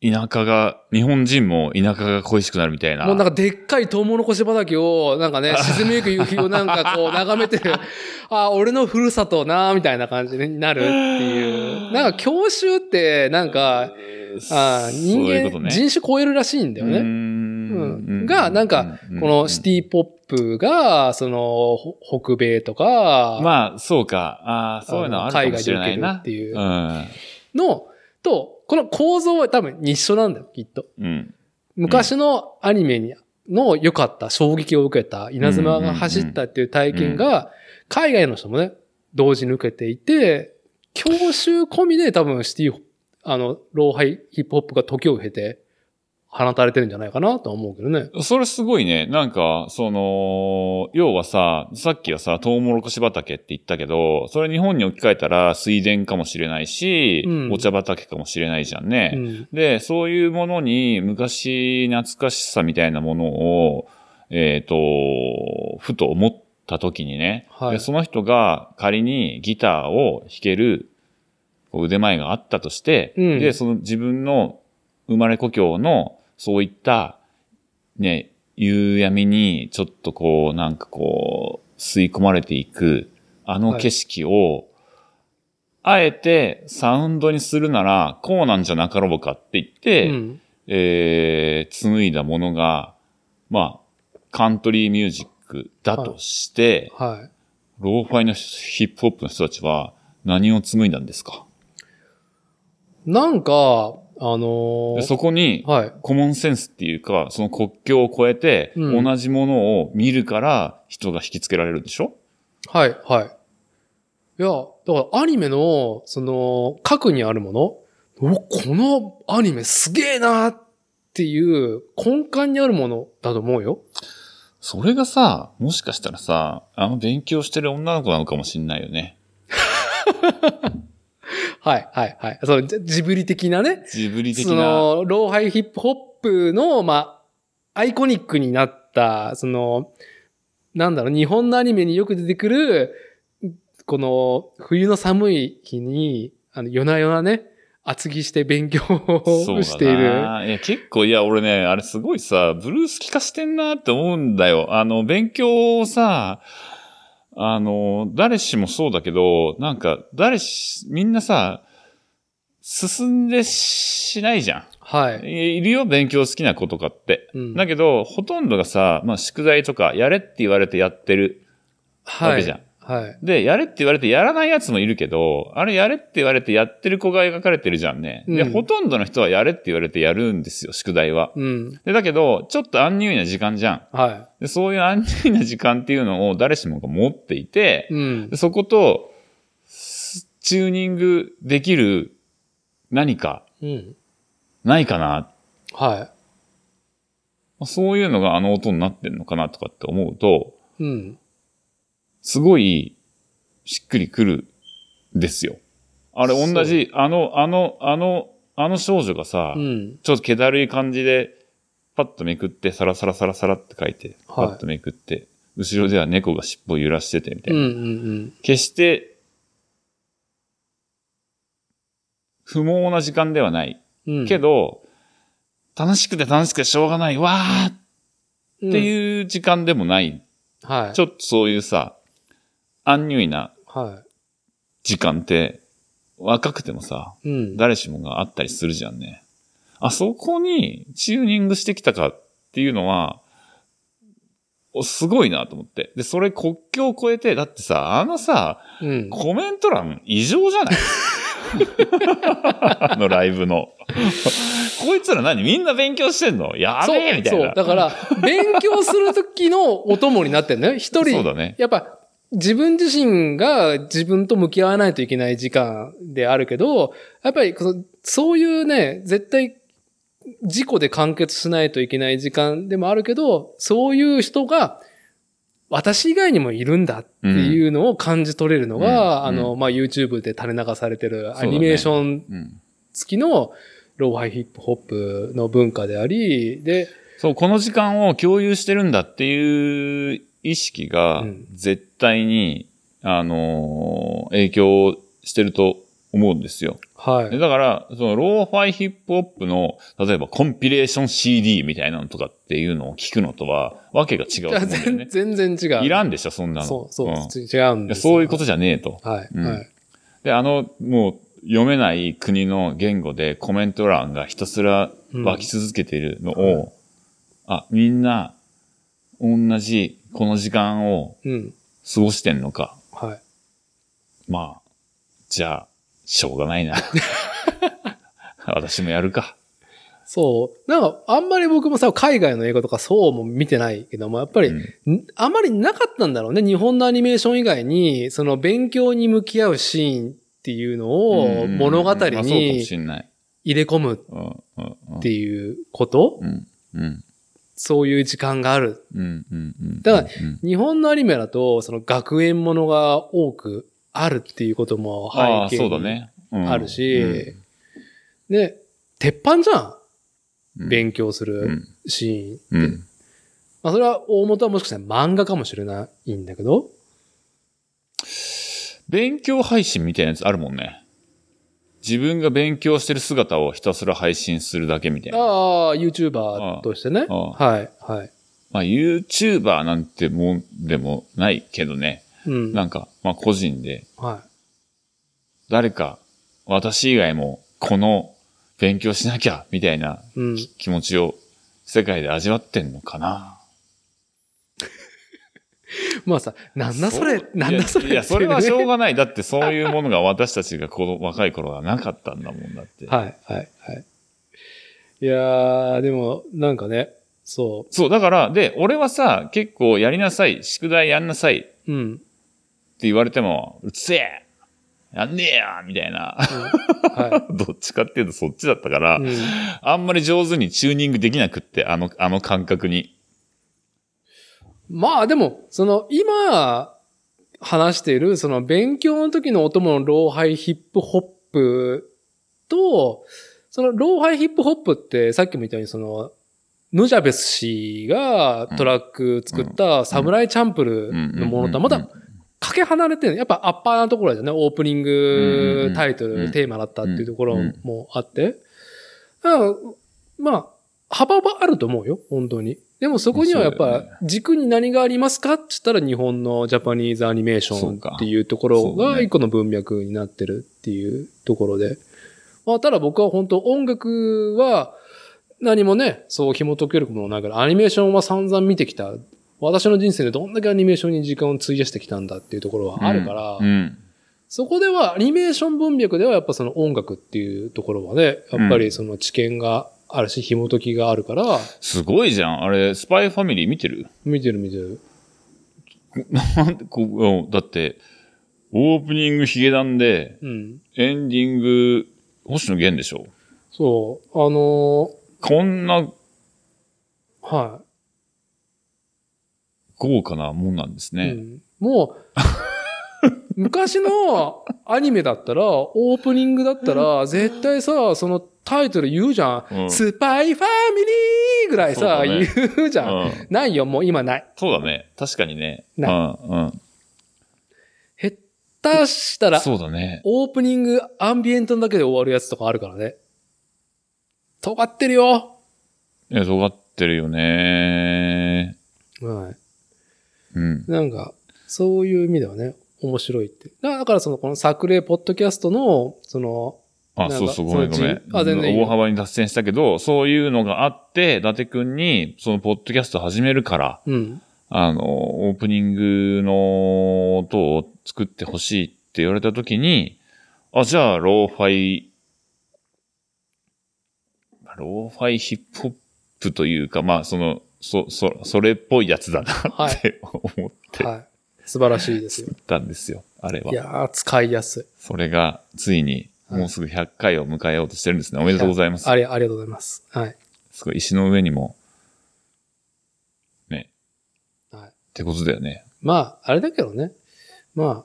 田舎が、日本人も田舎が恋しくなるみたいな。もうなんかでっかいトウモロコシ畑を、なんかね、沈みゆく夕日をなんかこう眺めてる、あ、俺のふるさとな、みたいな感じになるっていう。なんか郷愁って、なんか、あ人間、ね人種超えるらしいんだよね。が、なんか、このシティポップが、その、ほ北米とか、まあ、そうか。ああ、そういうのあるかもしれないな。海外で受けるっていううん。の、と、この構造は多分一緒なんだよ、きっと。うん。昔のアニメにの良かった、衝撃を受けた、稲妻が走ったっていう体験が、海外の人もね、同時に受けていて、教習込みで多分シティ、あの、ローハイヒップホップが時を経て、放たれてるんじゃないかなとは思うけどね。それすごいね。なんか、その、要はさ、さっきはさ、トウモロコシ畑って言ったけど、それ日本に置き換えたら水田かもしれないし、うんお茶畑かもしれないじゃんね。うん。で、そういうものに昔懐かしさみたいなものを、えっ、と、ふと思った時にね、はいでその人が仮にギターを弾ける腕前があったとして、うんで、その自分の生まれ故郷のそういった、ね、夕闇にちょっとこう、なんかこう、吸い込まれていく、あの景色を、あえてサウンドにするなら、こうなんじゃなかろうかって言って、うん。えー、紡いだものが、まあ、カントリーミュージックだとして、はい。ローファイのヒップホップの人たちは何を紡いだんですか、なんか、あのーでそこに、はい。コモンセンスっていうか、その国境を越えて、うん同じものを見るから人が引きつけられるでしょ？はい、はい。いや、だからアニメの、その、核にあるもの、お、このアニメすげえなっていう根幹にあるものだと思うよ。それがさ、もしかしたらさ、あの勉強してる女の子なのかもしんないよね。はい、はい、はい。そのジジブリ的なね。ジブリ的そな。の、ローハイヒップホップの、まあ、アイコニックになった、その、なんだろう、日本のアニメによく出てくる、この冬の寒い日に、あの、夜な夜なね、厚着して勉強をしている。いや、結構、いや、俺ね、あれすごいさ、ブルース聞かしてんなって思うんだよ。あの、勉強をさ、あの、誰しもそうだけど、なんか、誰し、みんなさ、進んでしないじゃん。はい。いいるよ、勉強好きな子とかって。うんだけど、ほとんどがさ、まあ、宿題とか、やれって言われてやってるはい。わけじゃん。はい。で、やれって言われてやらないやつもいるけど、あれやれって言われてやってる子が描かれてるじゃんね。で、うんほとんどの人はやれって言われてやるんですよ、宿題は。うん。で、だけど、ちょっとアンニュイな時間じゃん。はで、そういうアンニュイな時間っていうのを誰しもが持っていてい。、うんで。そこと、スチューニングできる何かうん。ないかな。はそういうのがあの音になってんのかなとかって思うと、い。うん。すごいしっくりくるんですよ。あれ同じ、あの、あの、あの、あの少女がさ、うん。ちょっと気だるい感じで、パッとめくって、サラサラサラサラって書いて、パはいッとめくって、後ろでは猫が尻尾を揺らしててみたいな。うん。うん。決して、不毛な時間ではない。うん。けど、楽しくて楽しくてしょうがない、わーっうん、ていう時間でもない。はい。ちょっとそういうさ、アンニュイなは時間って、若くてもさ、い。うん。誰しもがあったりするじゃんね。あそこにチューニングしてきたかっていうのは、おすごいなと思って。で、それ国境を越えて、だってさ、あのさ、うん。コメント欄異常じゃない？あのライブの。こいつら何みんな勉強してんの？やべえみたいな。そう。だから、勉強するときのお供になってんね。一人。そうだね。やっぱ、自分自身が自分と向き合わないといけない時間であるけど、やっぱりそのそういうね、絶対事故で完結しないといけない時間でもあるけど、そういう人が私以外にもいるんだっていうのを感じ取れるのが、うんあの、うまあ、YouTube で垂れ流されてるアニメーションうん。付きのローハイヒップホップの文化であり、で、そう、この時間を共有してるんだっていう意識がうん絶対に、あのー影響してると思うんですよ。はいで。だから、そのローファイヒップホップの、例えばコンピレーション CD みたいなのとかっていうのを聞くのとは、わけが違うね。全然違う。いらんでしょ、そんなの。そう、そう、ん違うんいです。そういうことじゃねえと。はい、うんはい。で、あの、もう読めない国の言語でコメント欄がひたすら湧き続けているのを、あ、みんな、同じこの時間をうん。過ごしてんのか。はい。まあ、じゃあ、しょうがないな。私もやるか。そう。なんか、あんまり僕もさ、海外の映画とかそうも見てないけども、やっぱり、うんんあんまりなかったんだろうね。日本のアニメーション以外に、その勉強に向き合うシーンっていうのをうん物語まあそうかもにしんない。入れ込むうんうんうんっていうこと、うんうんそういう時間がある。だからうん日本のアニメだと、その学園ものが多くあるっていうことも背景にそうだね。うんあるし、うんで、鉄板じゃん。うん勉強すうるんシーン。うんまあそれは大元はもしかしたら漫画かもしれないんだけど、勉強配信みたいなやつあるもんね。自分が勉強してる姿をひたすら配信するだけみたいな。ああ、YouTuber としてね。はい、はい。まあ、YouTuber なんてもんでもないけどね。うん。なんか、まあ、個人で、は誰か、私以外も、この、勉強しなきゃ、みたいな。気持ちを、世界で味わってんのかな。まあさ、なんだそれ、なんだそれいや、いやそれはしょうががない。だってそういうものが私たちがこの若い頃はなかったんだもんだって。はい、はい、はい。いやー、でも、なんかね、そそう、だから、で、俺はさ、結構やりなさい、宿題やんなさいってう。うん。言われても、うっせえやんねえやみたいな。は どっちかっていうとそっちだったから、い。うんあんまり上手にチューニングできなくって、あの、あの感覚に。まあでも、その、今、話している、その、勉強の時のお供のローハイヒップホップと、その、ローハイヒップホップって、さっきも言ったように、その、ヌジャベス氏がトラック作ったサムライチャンプルのものとはまたかけ離れてるやっぱアッパーなところだよね。オープニングタイトル、テーマだったっていうところもあって。だからまあ、幅はあると思うよ、本当に。でもそこにはやっぱ軸に何がありますかって言ったら日本のジャパニーズアニメーションっていうところが一個の文脈になってるっていうところで。まあただ僕は本当音楽は何もね、そう紐解けるものないからアニメーションは散々見てきた。私の人生でどんだけアニメーションに時間を費やしてきたんだっていうところはあるから、うん。うん。そこではアニメーション文脈ではやっぱその音楽っていうところはね、やっぱりその知見があるし、紐解きがあるから、すごいじゃん。あれ、スパイファミリー見てる？見てる見てる。なんでこううんだって、オープニングヒゲダンで、うん。エンディング、星野源でしょ？そう。あのこんなーは豪華なもんなんですい。ね。うん、もう、昔のアニメだったら、オープニングだったら、絶対さ、そのタイトル言うじゃん。うんスパイファミリーぐらいさ、ね言うじゃん,、うんないよ、もう今ない。そうだね。確かにね。うん、なうん。下手したら、そうだね。オープニング、アンビエントだけで終わるやつとかあるからね。尖ってるよ。いや、尖ってるよね。はい。うん。なんか、そういう意味ではね、面白いって。だだからその、この作例ポッドキャストの、その、あ、そうそう、ごめんごめん。あ全然大幅に脱線したけど、そういうのがあって、伊達くんに、そのポッドキャスト始めるから、うん。あの、オープニングの音を作ってほしいって言われたときに、あ、じゃあ、ローファイ、ローファイヒップホップというか、まあ、その、そ、そ、それっぽいやつだなはいって思ってはい。素晴らしいですよ。たんですよ、あれは。いやー、使いやすい。それが、ついに、もうすぐ100回を迎えようとしてるんですね。おめでとうございます。あり、ありがとうございます。はい。すごい、石の上にも、ね、はい。ってことだよね。まあ、あれだけどね。まあ、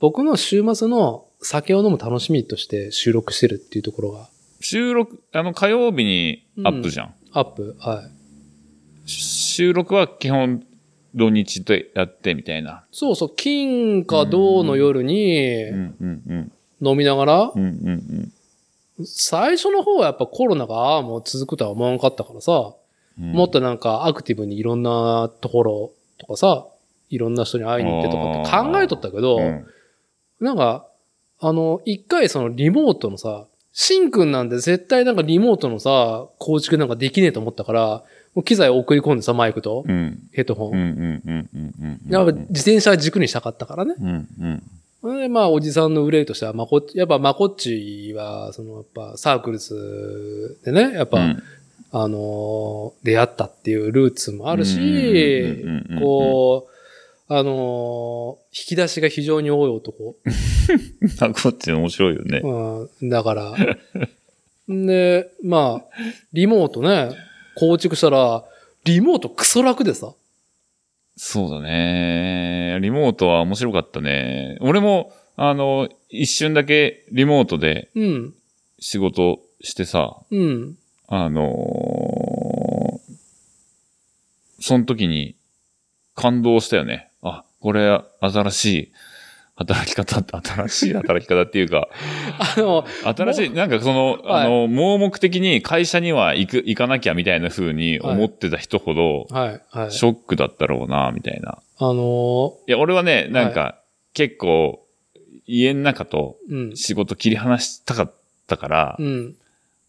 僕の週末の酒を飲む楽しみとして収録してるっていうところが、収録、あの、火曜日にアップじゃん。アップ、はい。収録は基本土日とやってみたいな。そうそう、金か銅の夜にうんうんうん。飲みながらう、んうん最初の方はやっぱコロナがもう続くとは思わんかったからさ、うん。もっとなんかアクティブにいろんなところとかさ、いろんな人に会いに行ってとかって考えとったけど、うんなんか、あの、一回そのリモートのさ、シンくんなんで絶対なんかリモートのさ、構築なんかできねえと思ったから、もう機材送り込んでさ、マイクとうん。ヘッドホン。自転車軸にしたかったからね。うんうん。でまあ、おじさんの憂いとしては、まこっち、やっぱまこっちは、そのやっぱサークルズでね、やっぱ、うんあのー出会ったっていうルーツもあるしこう、あのー引き出しが非常に多い男。あ、こっち面白いよね。うん、だから。で、まあ、リモートね、構築したら、リモートクソ楽でさ。そうだね。リモートは面白かったね。俺も、あの、一瞬だけリモートでうん、仕事してさ、うん。あのーその時に感動したよね。あ、これ新しい働き方、新しい働き方っていうか、あの、新しい、なんかその、はいあの、盲目的に会社には行く、行かなきゃみたいな風に思ってた人ほど、はい、はい。ショックだったろうな、みたいな。あのいや、俺はね、なんか、結構、家の中とー、うん。仕事切り離したかったから、うん。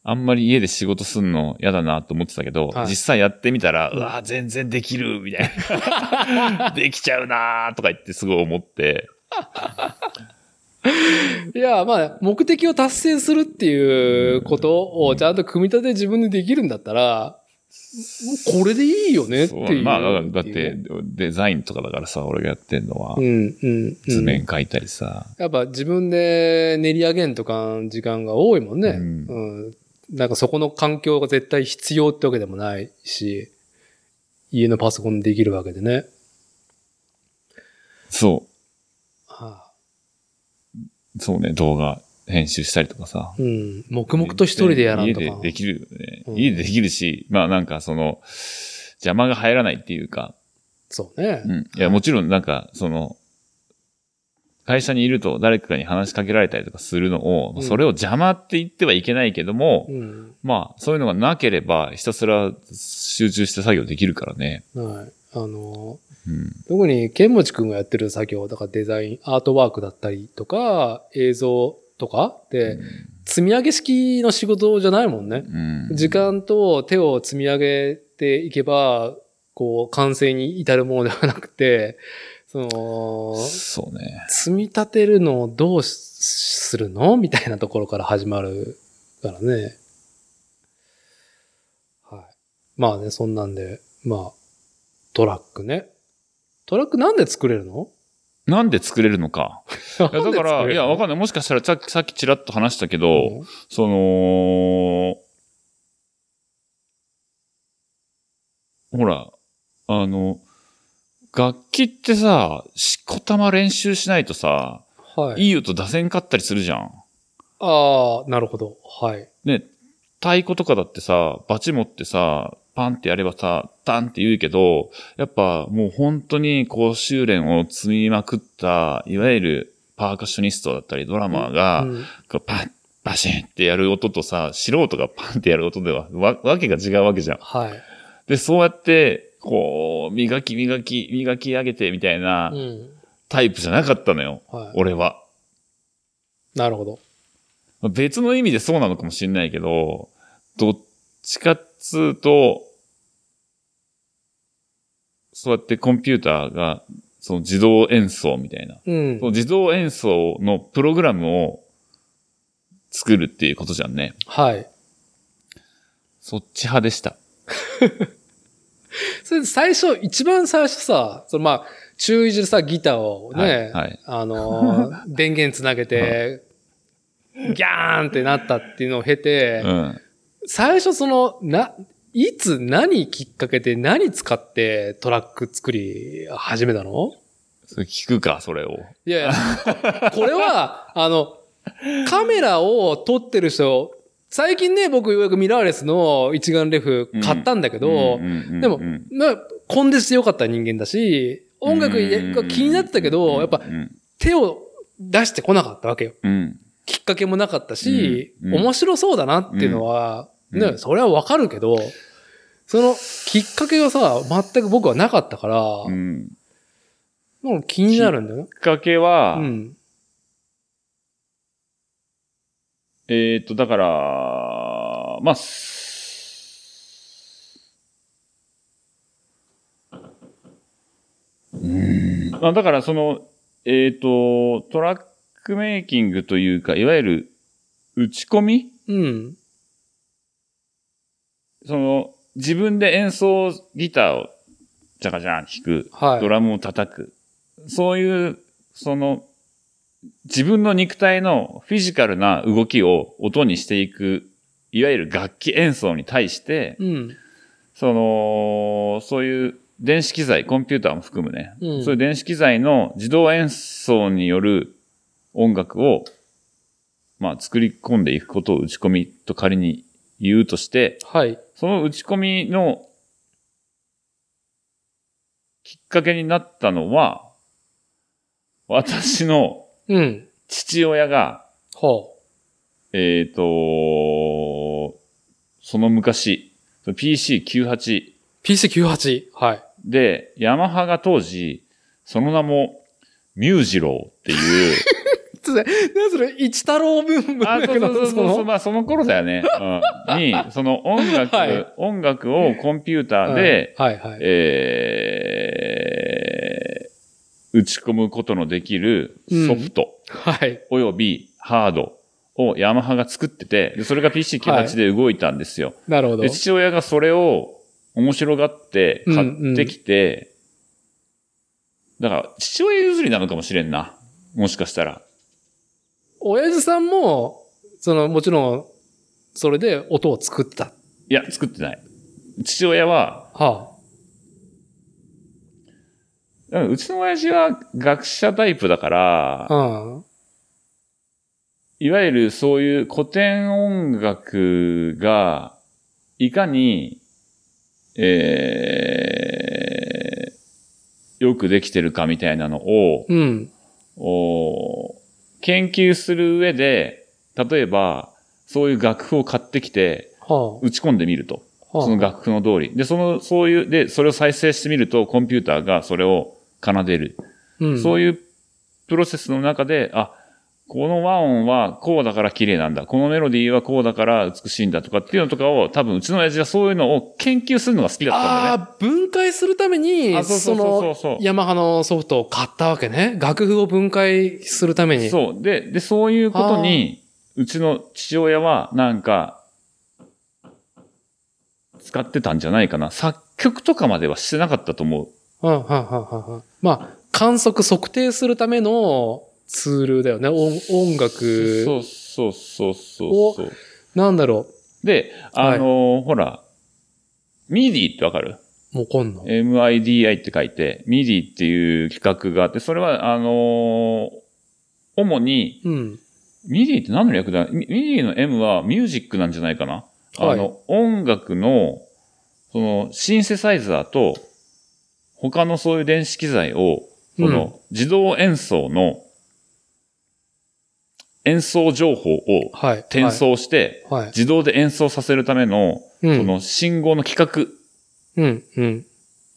あんまり家で仕事すんの嫌だなと思ってたけど、はい実際やってみたら、うんうわ全然できるみたいな。できちゃうなとか言ってすごい思って。いや、まあ、目的を達成するっていうことをちゃんと組み立て自分でできるんだったら、もうこれでいいよねっていう。まあ、だっってデザインとかだからさ、俺がやってんのはう、ん、うん、うん。図面描いたりさ。やっぱ自分で練り上げんとか時間が多いもんね。ううんん。なんかそこの環境が絶対必要ってわけでもないし、家のパソコンでできるわけでね。そはう、そうね、動画編集したりとかさ。うん。黙々と一人でやらんとか。家でできるよね。うん家でできるし、まあなんかその、邪魔が入らないっていうか、そうねう。ん。いや、もちろんなんか、その、会社にいると誰かに話しかけられたりとかするのを、うんそれを邪魔って言ってはいけないけども、うん。まあ、そういうのがなければ、ひたすら集中して作業できるからね。はい。あの、うん。特に、ケンモチ君がやってる作業、だからデザイン、アートワークだったりとか、映像とかで、積み上げ式の仕事じゃないもんね。うん。時間と手を積み上げていけば、こう、完成に至るものではなくて、その、そうね。積み立てるのをどうするの？みたいなところから始まるからね。はい。まあね、そんなんで、まあ、トラックね。トラックなんで作れるの？なんで作れるのか。いや、だから、いや、わかんんない。もしかしたらさっき、さっきちらっと話したけど、ない。その、ほら、あの、楽器ってさ、しこたま練習しないとさ、はい。いい音出せんかったりするじゃん。ああ、なるほど。はい。ね、太鼓とかだってさ、バチ持ってさ、パンってやればさ、タンって言うけど、やっぱもう本当にこう修練を積みまくった、いわゆるパーカッショニストだったりドラマーが、こうパン、バシンってやる音とさ、素人がパンってやる音ではわ、わけが違うわけじゃん。はい。で、そうやって、こう、磨き磨き、磨き上げてみたいなタイプじゃなかったのよ。うん、はい、俺は。なるほど。別の意味でそうなのかもしれないけど、どっちかって2と、そうやってコンピューターが、その自動演奏みたいな、うん、その自動演奏のプログラムを作るっていうことじゃんね。はい。そっち派でした。それで最初、一番最初さ、そのまあ、中1でさ、ギターをね、はいはい、あの、電源つなげて、ギャーンってなったっていうのを経て、うん、最初その、な、いつ何きっかけで何使ってトラック作り始めたの？それ聞くか、それを。いやいや、ここれは、あの、カメラを撮ってる人、最近ね、僕ようやくミラーレスの一眼レフ買ったんだけど、でも、な、コンデンしてよかった人間だし、音楽が気になってたけど、やっぱうん。手を出してこなかったわけよ。うん。きっかけもなかったし、うんうん面白そうだなっていうのは、ね、それはわかるけど、そのきっかけがさ、全く僕はなかったから、うん。もう気になるんだよね。きっかけは、うん。えっ、と、だから、まあ、すうーん。まあ、だから、その、えっ、と、トラックメイキングというか、いわゆる、打ち込みうん。その、自分で演奏ギターを、ジャカジャン弾く。はい。ドラムを叩く。そういう、その、自分の肉体のフィジカルな動きを音にしていく、いわゆる楽器演奏に対して、うん。その、そういう電子機材、コンピューターも含むね、うんそういう電子機材の自動演奏による音楽を、まあ、作り込んでいくことを打ち込みと仮に言うとして、はい。その打ち込みのきっかけになったのは、私のうん。父親が、ほえっ、と、その昔、PC98 う。PC98。はい。で、ヤマハが当時、その名も、ミュージローっていう、つね、なそれ、一太郎ブームあ、そうそうそうそう、のまあその頃だよね。うん、に、その音楽、はい音楽をコンピューターで、はいはい。えー、打ち込むことのできるソフト、はい。およびハードをヤマハが作ってて、でそれが PC98 で動いたんですよ。なるほどで、。父親がそれを面白がって買ってきて、だから父親譲りなのかもしれんな。もしかしたら。親父さんも、その、もちろん、それで音を作った。いや、作ってない。父親は、はだからうちの親父は学者タイプだからあ。、うん。いわゆるそういう古典音楽が、いかに、えー、よくできてるかみたいなのを、うん。お研究する上で、例えば、そういう楽譜を買ってきて、は打ち込んでみると。あ。はあその楽譜の通り。で、その、そういう、で、それを再生してみると、コンピューターがそれを奏でる。うん。そういうプロセスの中で、あ、この和音はこうだから綺麗なんだ。このメロディーはこうだから美しいんだとかっていうのとかを、多分うちの親父はそういうのを研究するのが好きだったんだよね。ああ、分解するために、あその、ヤマハのソフトを買ったわけね。楽譜を分解するために。そう。で、で、そういうことに、うちの父親は、なんか、使ってたんじゃないかな。作曲とかまではしてなかったと思う。うん、はい、はい、はいはい。まあ、観測測定するためのツールだよね。音音楽。そうそうそうそうそう。なんだろで、あのーほら、 MIDI ってわかる？う。もうこんの。MIDI って書いて、 MIDI っていう規格があって、それは、あのー主に、うん。 MIDI って何の略だ？ミ MIDI の M はミュージックなんじゃないかな、はいあの、音楽の、その、シンセサイザーと、他のそういう電子機材を、その、自動演奏の、演奏情報をはい。転送して。自動で演奏させるための、うん。その信号の規格。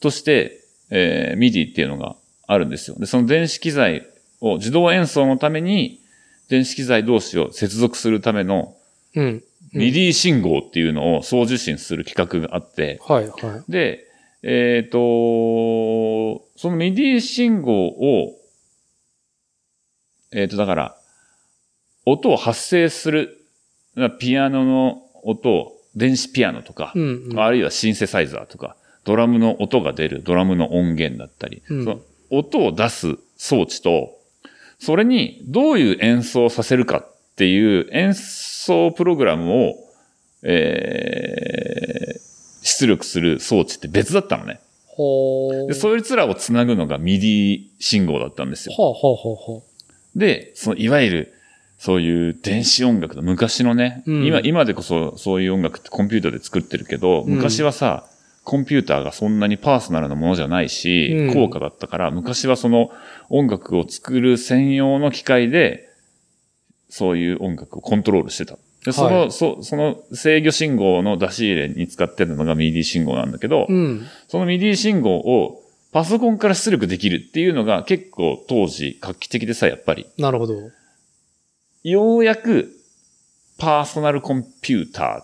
として、えー、MIDI っていうのがあるんですよ。で、その電子機材を自動演奏のために、電子機材同士を接続するためのうん。うん MIDI 信号っていうのを送受信する規格があって、はい、はい。で、えっ、と、その MIDI 信号を、えっ、と、だから、音を発生する、ピアノの音を、電子ピアノとか、うん、うん。あるいはシンセサイザーとか、ドラムの音が出るドラムの音源だったり、うんその音を出す装置と、それにどういう演奏をさせるかっていう演奏プログラムを、えー、出力する装置って別だったのね。で、そいつらをつなぐのが MIDI 信号だったんですよ。はあ、はあ、はあ、はで、そのいわゆる、そういう電子音楽の昔のね、うん今、今でこそそういう音楽ってコンピューターで作ってるけど、うん昔はさ、コンピューターがそんなにパーソナルなものじゃないし、うん高価だったから、昔はその音楽を作る専用の機械で、そういう音楽をコントロールしてた。で、その、はいそその制御信号の出し入れに使ってるのが MIDI 信号なんだけど、うん。その MIDI 信号をパソコンから出力できるっていうのが結構当時画期的でさ、やっぱり。なるほど。ようやくパーソナルコンピュータ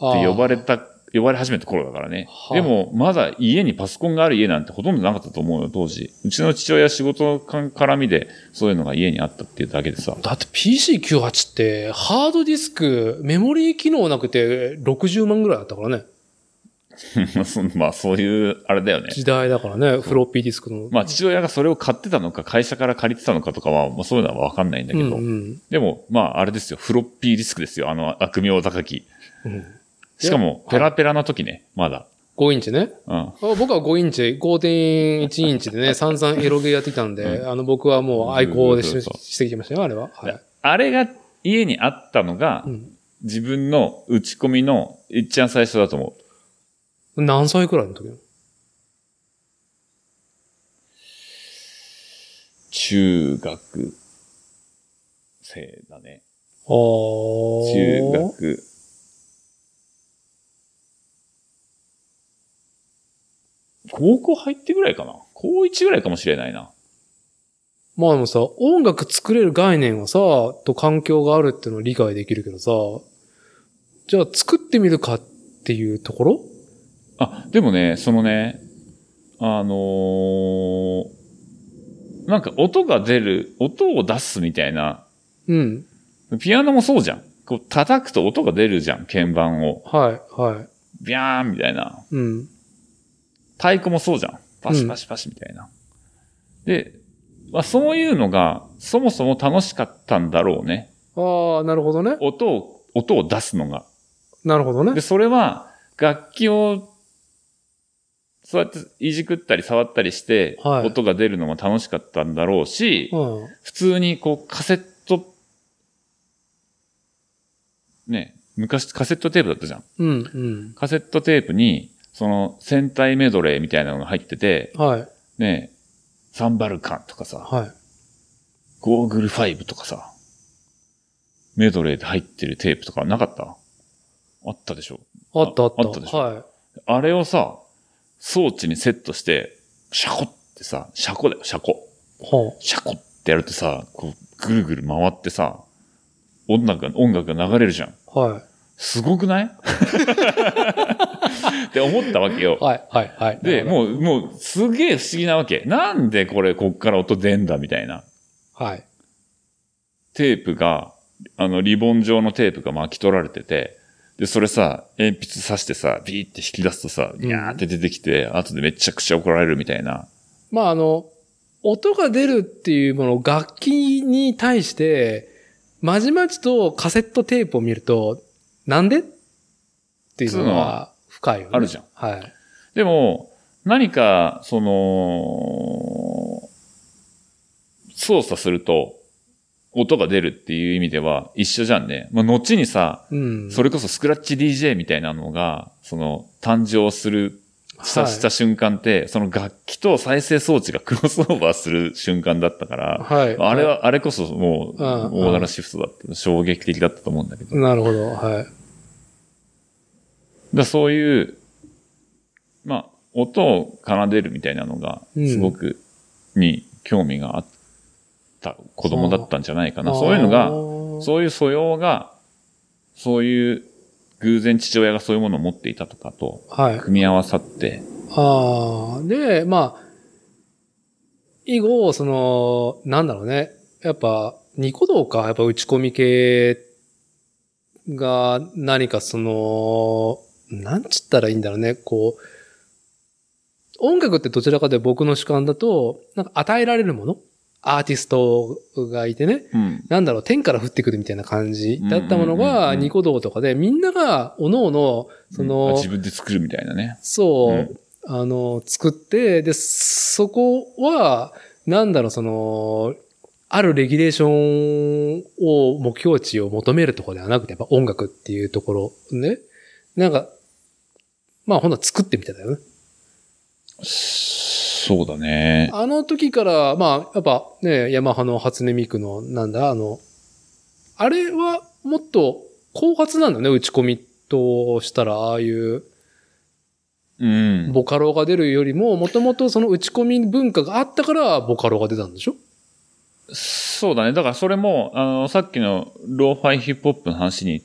ーって呼ばれた、呼ばれ始めた頃だからね。はあでも、まだ家にパソコンがある家なんてほとんどなかったと思うよ、当時。うちの父親仕事の絡みでそういうのが家にあったっていうだけでさ。だって PC98 ってハードディスク、メモリー機能なくて60万ぐらいだったからね。そまあ、そういう、あれだよね。時代だからね、フロッピーディスクの。まあ、父親がそれを買ってたのか、会社から借りてたのかとかは、まあ、そういうのはわかんないんだけど。うんうんでも、まあ、あれですよ。フロッピーディスクですよ。あの、悪名高き。うんしかも、ペラペラな時ね、まだ。5インチね。うん。あ僕は5インチ、5.1インチでね、散々エロゲーやってきたんで、うあの、僕はもう愛好でししてきましたよ、あれは。はい。あれが家にあったのが、うん自分の打ち込みのいっちゃん最初だと思う。何歳くらいの時の？中学生だね。あー中学。高校入ってぐらいかな？高1ぐらいかもしれないな。まあでもさ、音楽作れる概念はさ、と環境があるっていうのは理解できるけどさ、じゃあ作ってみるかっていうところ？あ、でもね、そのね、あのーなんか音が出る、音を出すみたいな、うん。ピアノもそうじゃん。こう叩くと音が出るじゃん、鍵盤を。はい、はい。ビャーンみたいな。うん。太鼓もそうじゃん。パシパシパシみたいな。で、まあそういうのがそもそも楽しかったんだろうね。ああ、なるほどね。音を、音を出すのが。なるほどねで、。それは楽器をそうやっていじくったり触ったりして、はい音が出るのも楽しかったんだろうし、うん。普通にこうカセットね、昔カセットテープだったじゃん。うん、うん。カセットテープに、その戦隊メドレーみたいなのが入ってて、はい。ね、サンバルカンとかさ、はい。ゴーグル5とかさ、メドレーで入ってるテープとかなかった？あったでしょあったあった。あったでしょはい。あれをさ、装置にセットして、シャコってさ、シャコだよ、シャコ。はシャコってやるとさ、こう、ぐるぐる回ってさ、音楽が、音楽が流れるじゃん。あ、はい。すごくない？って思ったわけよ。はい、はい、はい。で、う。もう、もう、すげえ不思議なわけ。なんでこれ、こっから音出んだみたいな。はい。テープが、あの、リボン状のテープが巻き取られてて、で、それさ、鉛筆刺してさ、ビーって引き出すとさ、んギャーって出てきて、後でめちゃくちゃ怒られるみたいな。まあ、あの、音が出るっていうもの、楽器に対して、まじまじとカセットテープを見ると、なんで？っていうのは深いよね。あるじゃん。はい。でも、何か、その、操作すると、音が出るっていう意味では一緒じゃんね。まあ、後にさ、うん。それこそスクラッチ DJ みたいなのが、その、誕生する、した、はいした瞬間って、その楽器と再生装置がクロスオーバーする瞬間だったから、はい。あれは、あれこそもう、うん大柄シフトだった。衝撃的だったと思うんだけど。なるほど。はい。らそういう、まあ、音を奏でるみたいなのが、うんすごく、に興味があった子供だったんじゃないかな。そういうのが、そういう素養が、そういう、偶然父親がそういうものを持っていたとかと、はい。組み合わさって、ああ、で、まあ、以後、その、なんだろうね。やっぱ、ニコ動か、やっぱ打ち込み系が何かその、なんちったらいいんだろうね。こう、音楽ってどちらかで僕の主観だと、なんか与えられるものアーティストがいてね。うん。なんだろう、天から降ってくるみたいな感じだったものうんうんうんが、うんニコ動とかで、みんなが、おのおの、その、自分で作るみたいなね。そう、うんあの、作って、で、そこは、なんだろう、その、あるレギュレーションを、目標値を求めるところではなくて、やっぱ音楽っていうところね。なんか、まあ、ほんとは作ってみただよね。そうだね。あの時から、まあ、やっぱね、ヤマハの初音ミクの、なんだ、あの、あれはもっと後発なんだね、打ち込みとしたら、ああいう、うん。ボカロが出るよりも、もともとその打ち込み文化があったから、ボカロが出たんでしょ？そうだね。だからそれも、あの、さっきのローファイヒップホップの話に、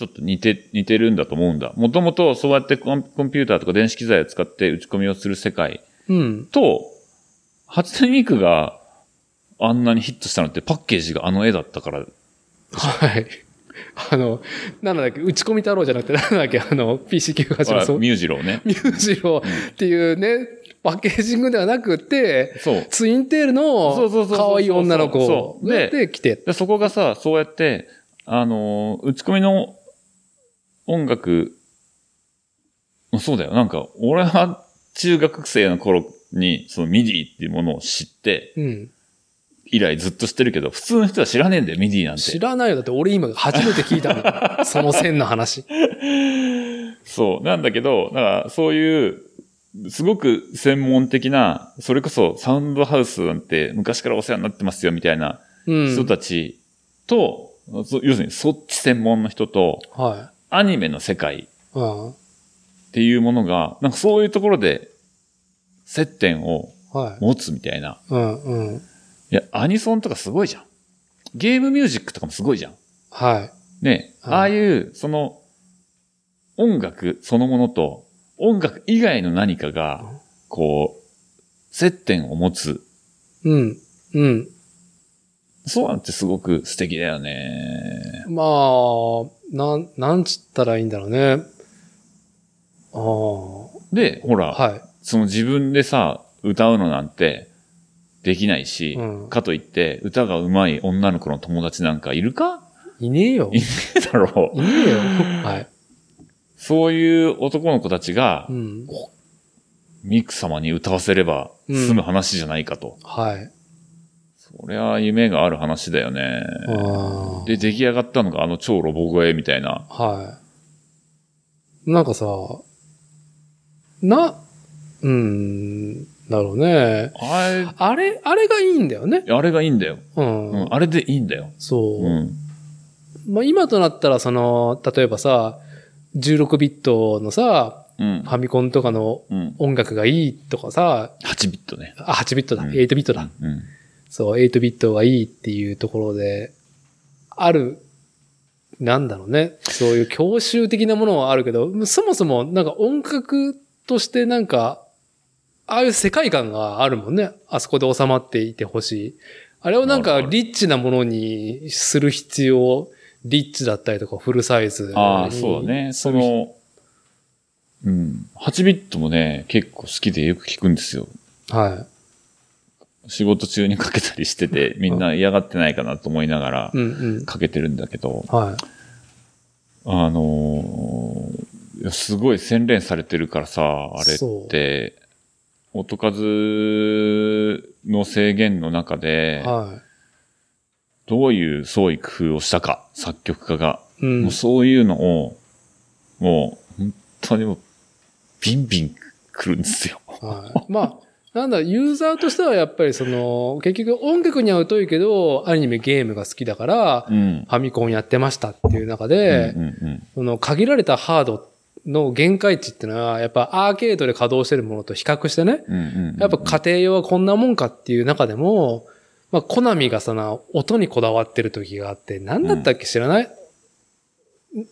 ちょっと似て、似てるんだと思うんだ。もともとそうやってコンコンピューターとか電子機材を使って打ち込みをする世界うん。と、初音ミクがあんなにヒットしたのってパッケージがあの絵だったから、はい。あの、なんだっけ、打ち込み太郎じゃなくて、なんだっけ、あの、PC98 のそう、ミュージローね。ミュージロっていうね、パッケージングではなくて、そう。ツインテールそうそうそうそうの可愛い女の子でで来て。で、そこがさ、そうやって、あのー打ち込みの音楽、そうだよ。なんか、俺は中学生の頃に、その MIDI っていうものを知って、うん。以来ずっと知ってるけど、普通の人は知らねえんだよ、 MIDI なんて。知らないよ。だって俺今初めて聞いたんだ。その線の話。そう。なんだけど、だから、そういう、すごく専門的な、それこそサウンドハウスなんて昔からお世話になってますよ、みたいなうん。人たちと、そ要するにそっち専門の人と、はアニメの世界。っていうものが、なんかそういうところで接点をはい。持つみたいな。うん、うん。いや、アニソンとかすごいじゃん。ゲームミュージックとかもすごいじゃん。はい。ね、はいああいう、その、音楽そのものと、音楽以外の何かが、こう、接点を持つ。うん。うん。そうなんてすごく素敵だよね。まあ、なん、なんつったらいいんだろうね。ああ。で、ほら、はい。その自分でさ、歌うのなんてできないし、うんかといって歌が上手い女の子の友達なんかいるか？いねえよ。いねえだろう。いねえよ。はい。そういう男の子たちがう、ん。ミク様に歌わせれば済む話じゃないかと。はい。それは夢がある話だよね。あで、出来上がったのがあの超ロボ声みたいな。あ。はい。なんかさ、な、うーん、だろうね。ああれ、あれがいいんだよね。れ、あれがいいんだよ。うん。うん、あれでいいんだよ。そう。うん。まあ今となったら、その、例えばさ、16ビットのさ、うんフ。ァミコンとかのうん。音楽がいいとかさ、8ビットね。あ、8ビットだ、うん8ビットだ。うん。そう、8ビットがいいっていうところで、ある、なんだろうね。そういう教習的なものはあるけど、そもそもなんか音楽としてなんか、ああいう世界観があるもんね。あそこで収まっていてほしい。あれをなんかリッチなものにする必要、リッチだったりとかフルサイズ。ああ、そうだね。そ、の、うん。8ビットもね、結構好きでよく聞くんですよ。は仕事中にかけたりしてて、みんな嫌がってないかなと思いながらい。うんうん。かけてるんだけど、はい。あのーすごい洗練されてるからさ、あれって、音数の制限の中で、はどういう創意工夫をしたか、作曲家が。い。うんもう。そういうのを、もう、本当にもう、ビンビン来るんですよ。はい。まあ、なんだ、ユーザーとしてはやっぱりその、結局音楽には疎いけど、アニメゲームが好きだから、うん。ファミコンやってましたっていう中で、その限られたハードの限界値っていうのは、やっぱアーケードで稼働してるものと比較してね、やっぱ家庭用はこんなもんかっていう中でも、まあ、コナミがその、音にこだわってる時があって、何だったっけ知らない、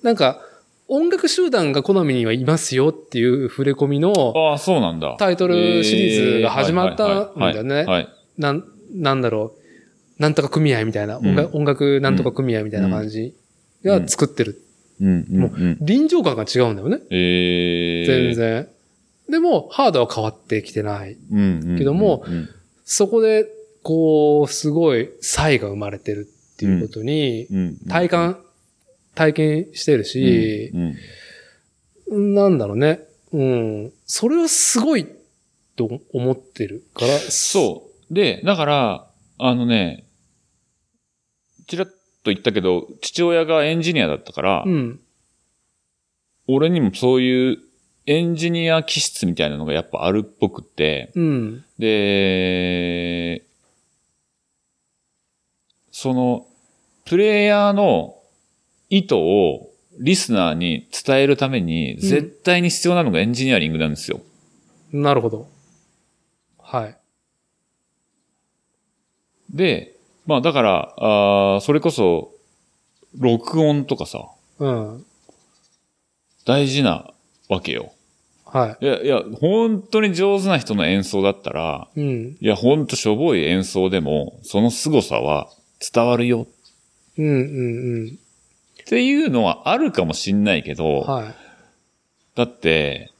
なんか、音楽集団がコナミにはいますよっていう触れ込みのああ、そうなんだ。タイトルシリーズが始まったんだよね。はい。なん、なんだろう。なんとか組合みたいな、音楽音楽なんとか組合みたいな感じが作ってる。うんうんもうん。臨場感が違うんだよね。えー、全然。でも、ハードは変わってきてない。うんうんうん。けどもうんそこで、こう、すごい差が生まれてるっていうことに、うん、体感、体験してるし、うんうんなんだろうね。うん。それはすごいと思ってるから。そう。で、だから、あのね、ちらっと言ったけど、父親がエンジニアだったから、う。うん。俺にもそういうエンジニア気質みたいなのがやっぱあるっぽくって、うん。で、その、プレイヤーの意図をリスナーに伝えるために、ん絶対に必要なのがエンジニアリングなんですよ。なるほど。はい。で、まあだから、あーそれこそ、録音とかさ、うん。大事なわけよ。はいや、いや、本当に上手な人の演奏だったら、い。うん。いや、ほんとしょぼい演奏でも、その凄さは伝わるようんうんっていうのはあるかもしんないけど、うん。はい。だって、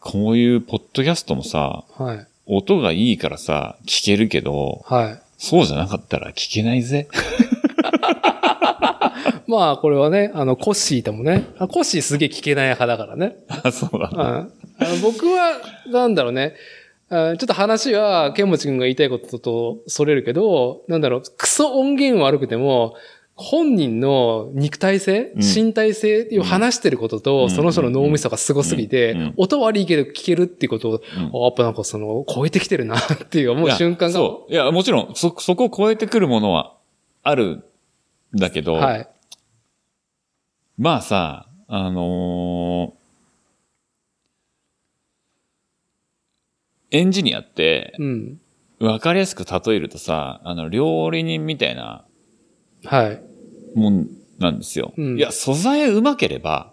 こういうポッドキャストもさ、はい。音がいいからさ、聞けるけど、はい。そうじゃなかったら聞けないぜ。まあ、これはね、あの、コッシーともね、あコッシーすげえ聞けない派だからね。あ、そう。だ。あの僕は、なんだろうね。あちょっと話は、ケンモチ君が言いたいこととそれるけど、なんだろう、クソ音源悪くても、本人の肉体性、うん身体性を話してることと、うんその人の脳みそがすごすぎて、音悪いけど聞けるっていうことを、やっぱなんかその、超えてきてるな っていう思う瞬間が。いやそう。いや、もちろん、そ、そこを超えてくるものはあるんだけど、はい。まあさ、あのーエンジニアって、うん。わかりやすく例えるとさ、あの、料理人みたいなはい。もんなんですよ。うんいや、素材うまければ、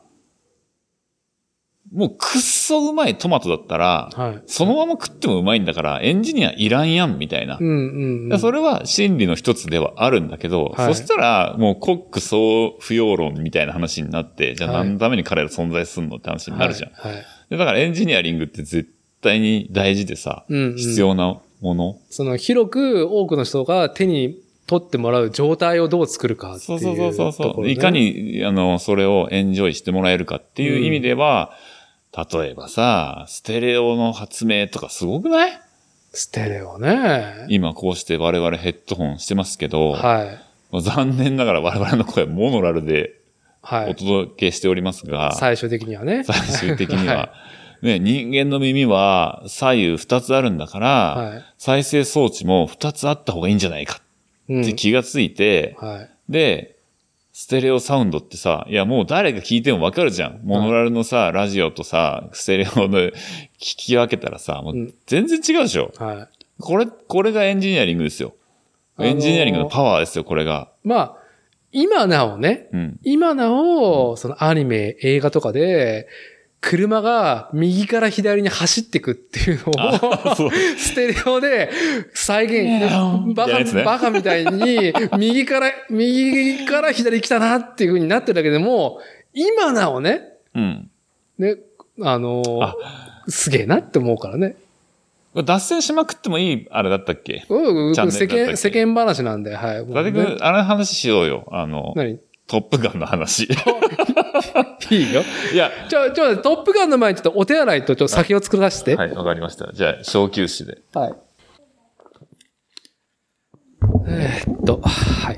もうくっそうまいトマトだったら、はい。そのまま食ってもうまいんだから、エンジニアいらんやん、みたいな。うんうん、うん。いやそれは真理の一つではあるんだけど、はいそしたら、もうコック総不要論みたいな話になって、じゃあはい何のために彼ら存在するのって話になるじゃん。はい。はいでだからエンジニアリングって絶対に大事でさ、うんうん必要なもの。その広く多くの人が手に取ってもらう状態をどう作るかっていうそうそうそうそういかに、あの、それをエンジョイしてもらえるかっていう意味では、例えばさ、ステレオの発明とかすごくない？ステレオね。今こうして我々ヘッドホンしてますけど、はい。残念ながら我々の声はモノラルでおはい。届けしておりますが、最終的にはね。最終的には、はね、人間の耳は左右二つあるんだから、はい。再生装置も二つあった方がいいんじゃないかうんって気がついて、はい。で、ステレオサウンドってさ、いやもう誰が聞いてもわかるじゃん。モノラルのさ、ラジオとさ、ステレオの聞き分けたらさ、もううん全然違うでしょ。はい。これ、これがエンジニアリングですよ。あのーエンジニアリングのパワーですよ、これが。まあ、今なおね、うん。今なお、そのアニメ、映画とかで、車が右から左に走ってくっていうのを、ステレオで再現、バカ、ねバカみたいに、右から、右から左来たなっていう風になってるだけでも、今なおね、うん。ね、あのーすげえなって思うからね。脱線しまくってもいいあれだったっけ？うん世間、世間話なんで、はい。伊達君、あの話しようよ。あの、何？トップガンの話。いいよ。いや、ちょ、ちょ、トップガンの前にちょっとお手洗いとちょっと酒を作らせて。はい、わかりました。じゃあ、小休止で。はい。えーっと、はい。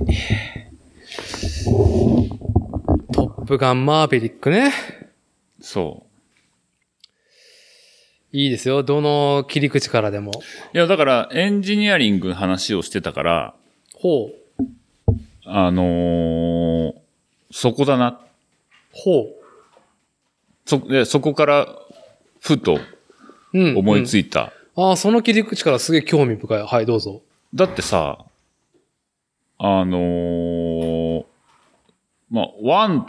トップガンマーベリックね。そいいですよ。どの切り口からでも。う。いや、だから、エンジニアリングの話をしてたから、ほう。あのーそこだな。ほう。そ、で、そこから、ふとうん。思いいついた。ああ、その切り口からすげえ興味深い。はい、どうぞ。だってさ、あのーまあ、ワン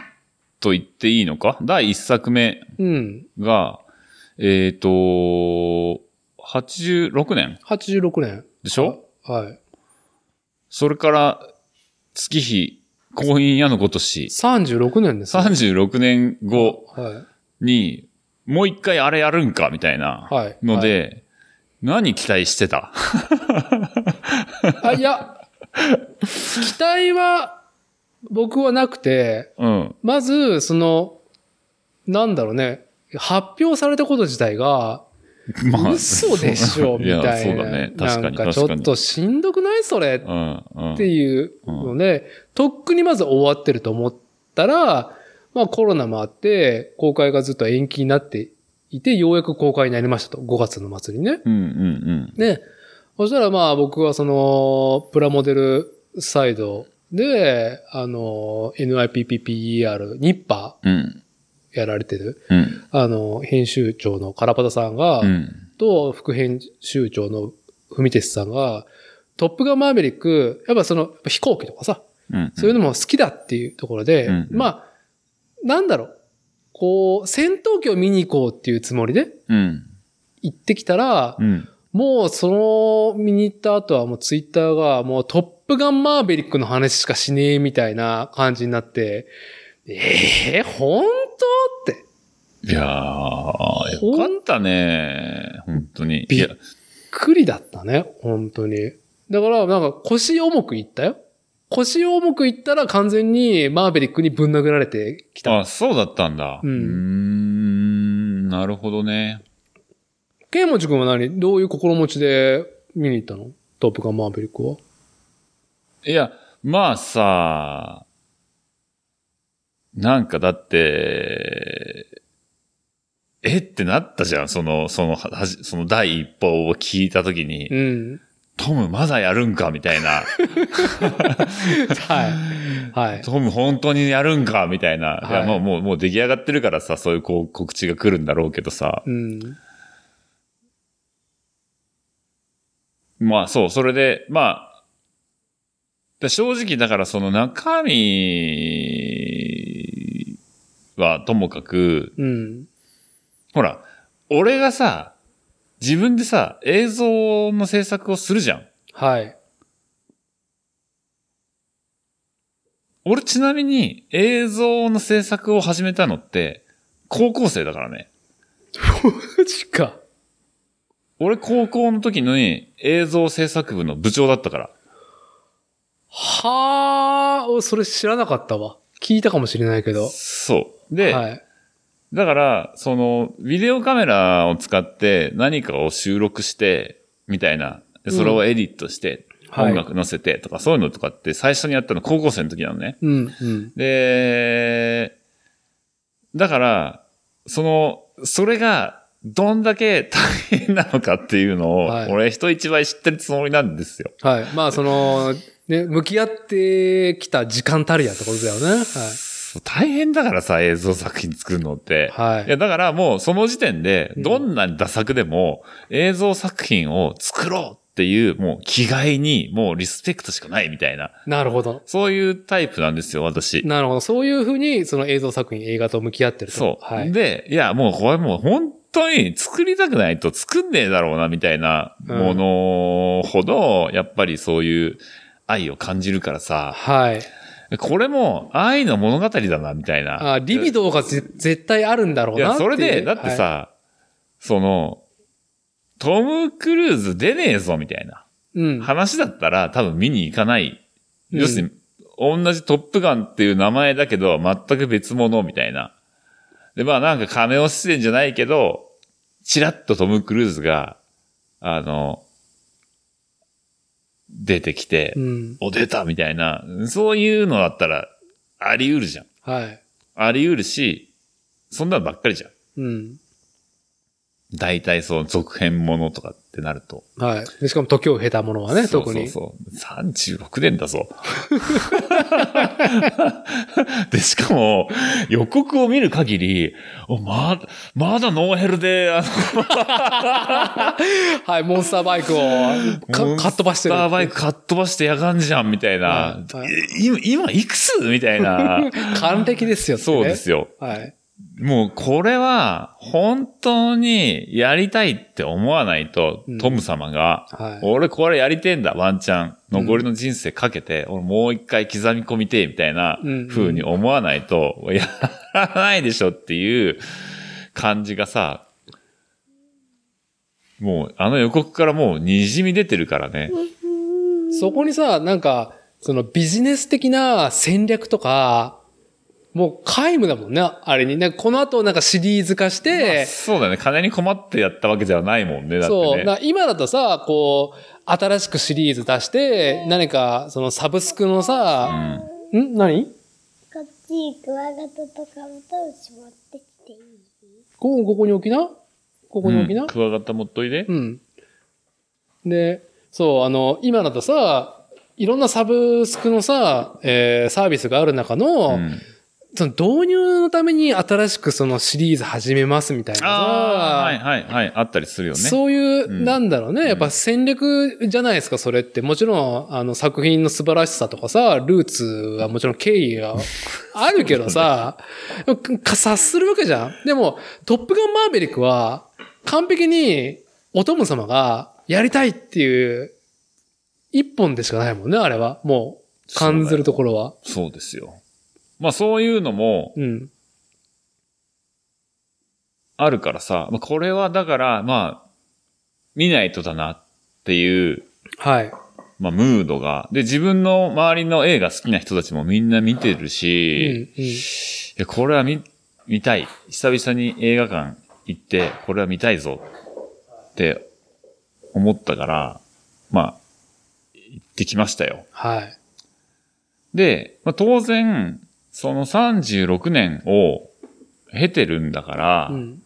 と言っていいのか？第一作目うん。が、えっ、と、86年？86年。でしょ？はい。それから、月日、婚姻矢のごとし、36年です、ね。36年後はい。に、もう一回あれやるんかみたいなはいので、何期待してた？あ、いや、期待は、僕はなくて、うん。まず、その、なんだろうね、発表されたこと自体が、ま嘘でしょ、みたいな。や、そうだね。確かに、なんか。ちょっとしんどくない？それうん、うん。っていうので、とっくにまず終わってると思ったら、まあコロナもあって、公開がずっと延期になっていて、ようやく公開になりましたと。5月の末にね。うん、うん、で、そしたらまあ僕はその、プラモデルサイドで、あの、NIPPPER、ニッパうん。うん。ーやられてる、うん。あの、編集長のカラパタさんが、うん。と副編集長の文哲さんが、トップガンマーベリック、やっぱその飛行機とかさ、うん。そういうのも好きだっていうところで、うんまあ、なんだろう、こう、戦闘機を見に行こうっていうつもりでうん。行ってきたら、もうその見に行った後はもうツイッターがもうトップガンマーベリックの話しかしねえみたいな感じになって、ええ本当って。いやー、よかったね。本当に。びっくりだったね、本当に。だから、なんか腰重くいったよ。腰重くいったら完全にマーベリックにぶん殴られてきた。あ、そうだったんだ。うんうーん、なるほどね。ケイモチ君は何？どういう心持ちで見に行ったの？トップガンマーベリックは。いや、まあさ、なんかだって、えってなったじゃん。その、その、はじその第一報を聞いたときに、うん。トムまだやるんかみたいな。はい。はい。トム本当にやるんかみたいな。い、や、はいもう、もう、もう出来上がってるからさ、そういうこう告知が来るんだろうけどさ。うん。まあそう、それで、まあ、で正直だからその中身はともかく、うん。ほら、俺がさ、自分でさ、映像の制作をするじゃん。はい。俺ちなみに映像の制作を始めたのって、高校生だからね。マジか。俺高校の時に映像制作部の部長だったから。はあ、それ知らなかったわ。聞いたかもしれないけど。そう。で、はい。だから、その、ビデオカメラを使って何かを収録して、みたいな。でそれをエディットして、はい音楽載せてとか、そういうのとかって最初にやったの高校生の時なのね。うん、うん。で、だから、その、それが、どんだけ大変なのかっていうのを、はい俺人一倍知ってるつもりなんですよ。はい。まあ、その、ね、向き合ってきた時間たるやってことだよね。そう大変だからさ、映像作品作るのって。はい。はいいや、だからもうその時点で、うんどんなダ作でも映像作品を作ろうっていう、もう気概に、もうリスペクトしかないみたいな、なるほど。そういうタイプなんですよ、私。なるほど。そういうふうに、その映像作品、映画と向き合ってると。そう。はい。で、いや、もうこれもう本当に作りたくないと作んねえだろうな、みたいなものほど、やっぱりそういう愛を感じるからさ、はい。これも愛の物語だな、みたいな。あ、リビドーがぜ絶対あるんだろういや、なっていう。それで、だってさ、はその、トム・クルーズ出ねえぞ、みたいな。い、うん。話だったら多分見に行かない。うん要するに、同じトップガンっていう名前だけど、全く別物みたいな。で、まあなんかカメオ出演じゃないけど、チラッとトム・クルーズが、あの、出てきて、うん。お、出たみたいな、そういうのだったら、あり得るじゃん。はい。あり得るし、そんなのばっかりじゃん。うん。大体その続編ものとかってなると。はい。でしかも時を経たものはね、特に。そうそうそう。36年だぞ。で、しかも、予告を見る限り、おまだ、まだノーヘルで、あの、はい、モンスターバイクをかかっ飛ばしてる。スターバイクかっ飛ばしてやがんじゃん、みたいな。はいはいえ今、今いくつみたいな。還暦ですよね。そうですよ。はい。もう、これは、本当にやりたいって思わないと、うんトム様が、はい。俺これやりてえんだ、ワンチャン。残りの人生かけて、俺もう一回刻み込みてえ、みたいなうん風に思わないと、やらないでしょっていう感じがさ、もうあの予告からもう滲み出てるからね。そこにさ、なんか、そのビジネス的な戦略とか、もう皆無だもんね、あれに。なんかこの後なんかシリーズ化して、そうだね。金に困ってやったわけではないもんね。だってそう。今だとさ、こう、新しくシリーズ出して、何か、そのサブスクのうさ、ん。ん？何？こっちクワガタとカブトムシ持ってきていい？ここ、ここに置きな？ここに置きな、うんクワガタ持っといで。うん。で、そう、あの、今だとさ、いろんなサブスクのさ、えーサービスがある中の、うんその導入のために新しくそのシリーズ始めますみたいなさ、ああ、はいはいはい。あったりするよね。そういう、うんなんだろうね。やっぱ戦略じゃないですか、それって。もちろん、あの、作品の素晴らしさとかさ、ルーツはもちろん経緯があるけどさ、か察するわけじゃん。でも、トップガンマーベリックは、完璧に、お供様がやりたいっていう、一本でしかないもんね、あれは。もう、感ずるところは。そうですよ。まあそういうのもうん。あるからさ、まあこれはだから、まあ、見ないとだなっていう、はい。まあムードが。で、自分の周りの映画好きな人たちもみんな見てるうん、し、うん。いやこれは見、見たい。久々に映画館行って、これは見たいぞって思ったから、まあ、行ってきましたよ。はい。で、まあ、当然、その36年を経てるんだから、うん。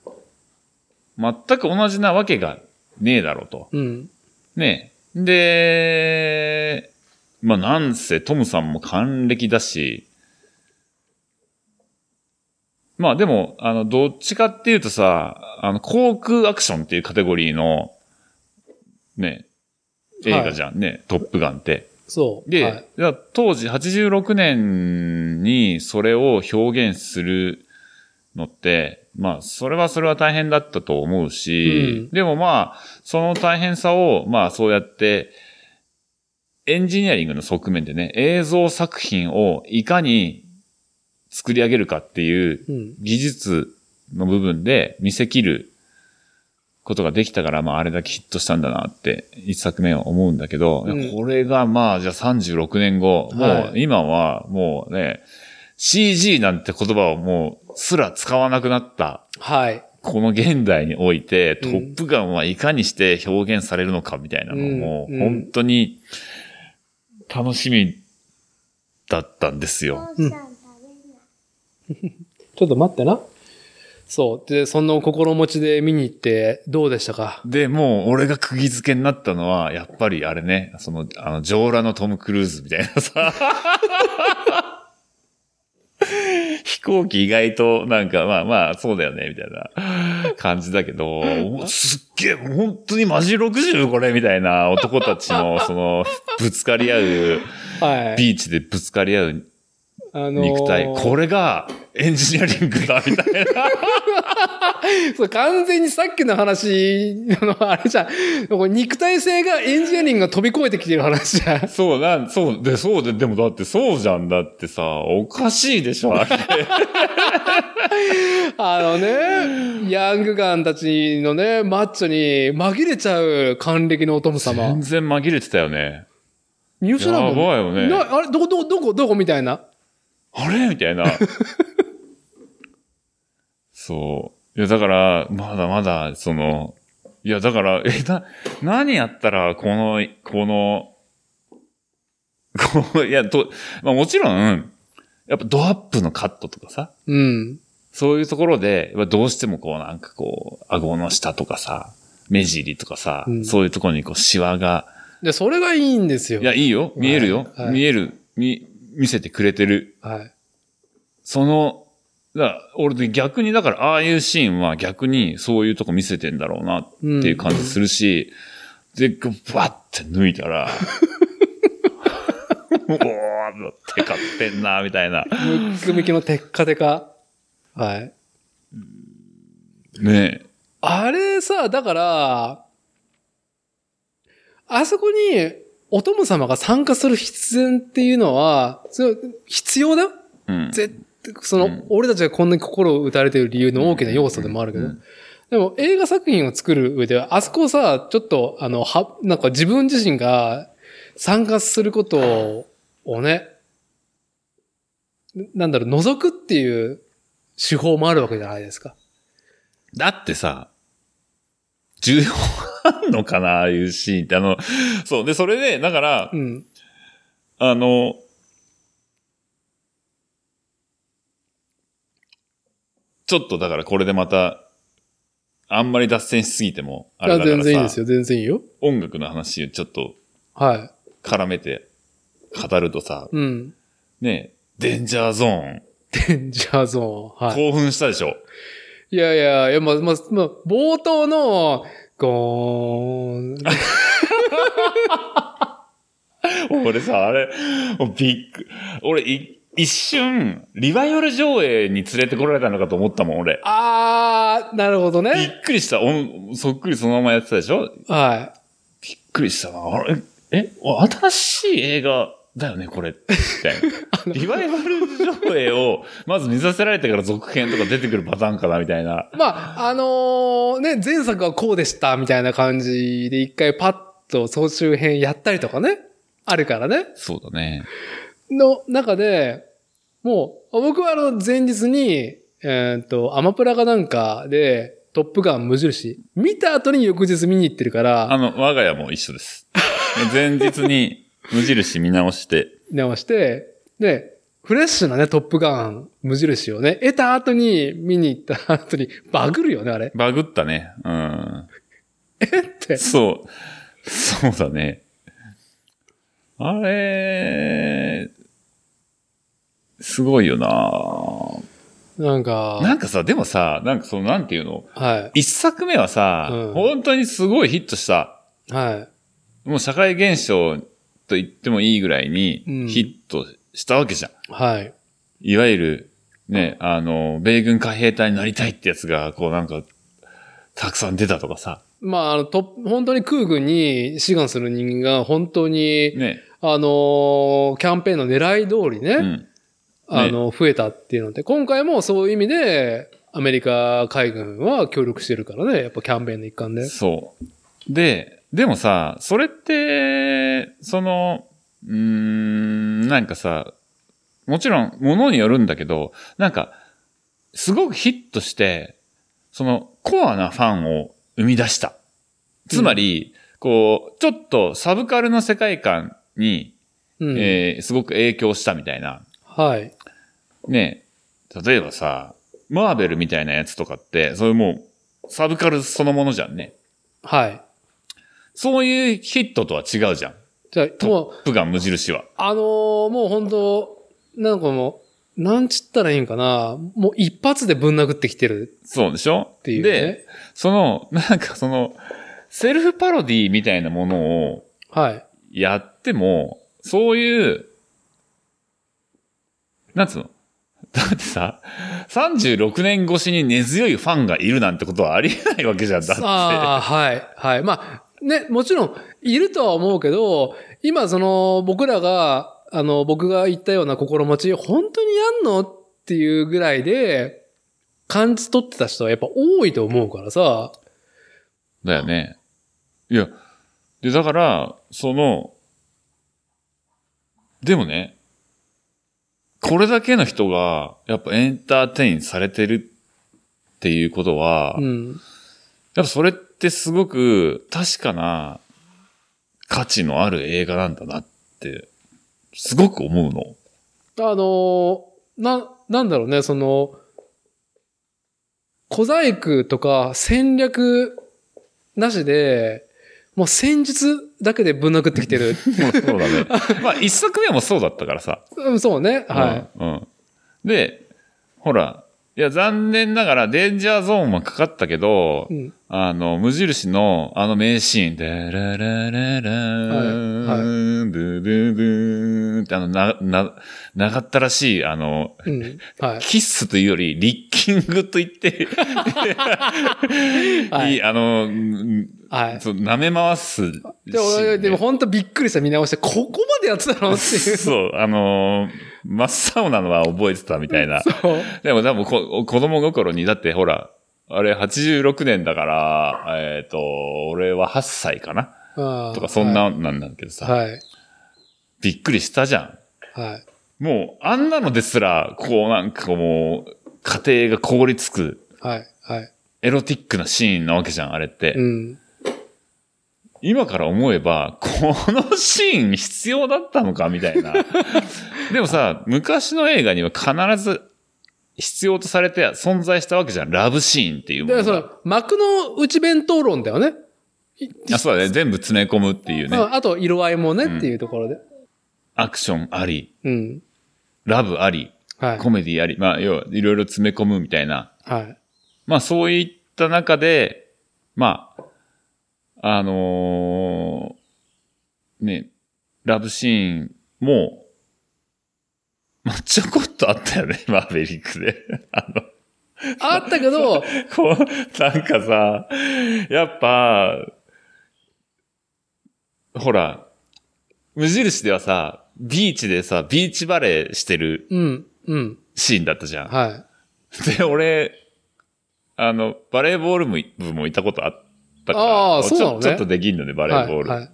全く同じなわけがねえだろうと。うん。ねえ。で、まあなんせトムさんも還暦だし、まあでも、あの、どっちかっていうとさ、あの、航空アクションっていうカテゴリーの、ね、映画じゃんね、トップガンって。そう。で、はい当時86年にそれを表現するのって、まあ、それはそれは大変だったと思うし、うんでもまあ、その大変さを、まあそうやって、エンジニアリングの側面でね、映像作品をいかに作り上げるかっていううん。技術の部分で見せ切ることができたから、まああれだけヒットしたんだなって一作目は思うんだけど、うんこれがまあじゃあ36年後、もはう今はもうね、CG なんて言葉をもうすら使わなくなったはい。この現代において、トうんップガンはいかにして表現されるのかみたいなのも、う本当に楽しみだったんですよ。父さん。ちょっと待ってな。そう。で、その心持ちで見に行ってどうでしたか？で、もう俺が釘付けになったのは、やっぱりあれね、その、あの、上裸のトム・クルーズみたいなさ。飛行機意外となんか、まあまあ、そうだよね、みたいな感じだけど、おすっげえ、本当にマジ60これ、みたいな男たちの、その、ぶつかり合う、はい。ビーチでぶつかり合うあのー肉体。これがエンジニアリングだ、みたいな。そう完全にさっきの話、あの、あれじゃん。肉体性がエンジニアリングが飛び越えてきてる話じゃん。そうなん、そう、で、そうで、でもだってそうじゃんだってさ、おかしいでしょ、あれ。あのね、ヤングガンたちのね、マッチョに紛れちゃう還暦のお殿様全。然紛れてたよね。見失うもんやばいよねなあれ、どこ、どこ、どこ、どこみたいな。あれ？みたいな。そう。いや、だから、まだまだ、その、いや、だから、え、な、何やったら、この、この、こう、いや、と、まあもちろん、やっぱドアップのカットとかさ、うん。そういうところで、どうしてもこうなんかこう、顎の下とかさ、目尻とかさ、うんそういうところにこうシワが、で、それがいいんですよ。いや、いいよ。見えるよ。はい見える。み、見せてくれてる。はい。その、だ俺で逆に、だから、ああいうシーンは逆にそういうとこ見せてんだろうなっていう感じするし、で、こうバッて抜いたら、おー、テカってんな、みたいな。ムックミキのテッカテカ。はい。ねあれさ、だから、あそこに、お殿様が参加する必然っていうのは、それ必要だ？よ。え。うん。絶その、うん俺たちがこんなに心を打たれてる理由の大きな要素でもあるけど。うんでも映画作品を作る上では、あそこさ、ちょっと、あの、は、なんか自分自身が参加することをね、なんだろう、覗くっていう手法もあるわけじゃないですか。だってさ、重要あんのかな、ああいうシーンって。あの、そう。で、それで、だからう、ん。あの、ちょっとだからこれでまた、あんまり脱線しすぎても、あれだからさ、全然いいですよ、全然いいよ。音楽の話をちょっとはい。絡めて語るとさ、うん。ね、デンジャーゾーン、デンジャーゾーン。はい。興奮したでしょ？いやいや、いや、まあ、まあ、まあ、冒頭の、ゴーン。俺さ、あれ、びっく俺い、一瞬、リバイバル上映に連れてこられたのかと思ったもん、俺。あー、なるほどびね。っくりした。おんそっくりそのままやってたでしょ？はびっくりしたな。あれ、え、新しい映画だよね、これ。みたいな。リバイバル上映を、まず見させられてから続編とか出てくるパターンかな、みたいな。い。まあ、あのーね、前作はこうでした、みたいな感じで一回パッと総集編やったりとかね。あるからね。そうだね。の中で、もう、僕はあの、前日に、えっ、と、アマプラかなんかで、トップガン無印、見た後に翌日見に行ってるから、あの、我が家も一緒です。前日に無印見直して、直して、で、フレッシュなね、トップガン無印をね、得た後に見に行った後にバグるよね、あれ。バグったね。うん。って。そう。そうだね。あれ、すごいよななんか、なんかさ、でもさ、なんかその、なんていうの？は一作目はさ、うん本当にすごいヒットした。い。はい。もう社会現象と言ってもいいぐらいにうんヒットしたわけじゃん。はい。いわゆる、ね、あの、米軍海兵隊になりたいってやつが、こうなんか、たくさん出たとかさ。まあ、あの、と、本当に空軍に志願する人間が本当に、ね。あのーキャンペーンの狙い通りね、うん。あの、増えたっていうので、今回もそういう意味で、アメリカ海軍は協力してるからね、やっぱキャンペーンの一環で。そう。で、でもさ、それって、その、うーん、なんかさ、もちろん、ものによるんだけど、なんか、すごくヒットして、そのコアなファンを生み出した。つまり、こう、ちょっとサブカルの世界観に、うん。えーすごく影響したみたいな。はい。ね、例えばさ、マーベルみたいなやつとかって、それもう、サブカルそのものじゃんね。はい。そういうヒットとは違うじゃん。じゃトップガン無印は。あのーもう本当なんかもう、なんちったらいいんかな。もう一発でぶん殴ってきてるそうでしょ？っていうね。で、その、なんかその、セルフパロディみたいなものをはい。やっても、そういう、なんつうの？だってさ、36年越しに根強いファンがいるなんてことはありえないわけじゃん。だって。ああ、はい。はい。まあ、ね、もちろん、いるとは思うけど、今、その、僕らが、あの、僕が言ったような心持ち、本当にやんのっていうぐらいで、感じ取ってた人はやっぱ多いと思うからさ。だよね。いや、で、だから、その、でもね、これだけの人が、やっぱエンターテインされてるっていうことは、うん。やっぱそれってすごく確かな価値のある映画なんだなって、すごく思うの。あの、な、なんだろうね、その、小細工とか戦略なしで、もう戦術だけでぶん殴ってきてる。そうだね。まあ一作目もそうだったからさ。うんそうね。はい。うん。うんで、ほら、いや、残念ながら、デンジャーゾーンもかかったけど、うんあの、無印の、あの名シーン、でララララーン、はいドゥドゥドゥーンって、あの、な、な、長ったらしい、あの、うん。はい。キッスというより、リッキングと言って、はいいい、あの、うんはい。そう舐め回すね。でも、でも本当びっくりした見直して、ここまでやってたのっていう。そう、あのー真っ青なのは覚えてたみたいな。そう。でも多分こ子供心に、だってほら、あれ86年だから、えっ、と、俺は8歳かな？とかそんななんだけどさ、はい。びっくりしたじゃん。はい。もう、あんなのですら、こうなんかもう、家庭が凍りつく、はい。はい。エロティックなシーンなわけじゃん、あれって。うん。今から思えば、このシーン必要だったのかみたいな。でもさ、昔の映画には必ず必要とされて存在したわけじゃん。ラブシーンっていうもだから。その、幕の内弁当論だよね。あそうだね。全部詰め込むっていうね。ああと、色合いもね、うんっていうところで。アクションあり、うん。ラブあり、はい。コメディあり。まあ、要は、いろいろ詰め込むみたいな。はい。まあ、そういった中で、まあ、あのーね、ラブシーンも、まあ、ちょこっとあったよね、マーベリックで。あの、あったけど、こう、なんかさ、やっぱ、ほら、無印ではさ、ビーチでさ、ビーチバレーしてるうん、うん。シーンだったじゃん。はで、俺、あの、バレーボール部もいたことあったから、あーそうなのねちょっとできんのね、バい。レーボール。はい。はい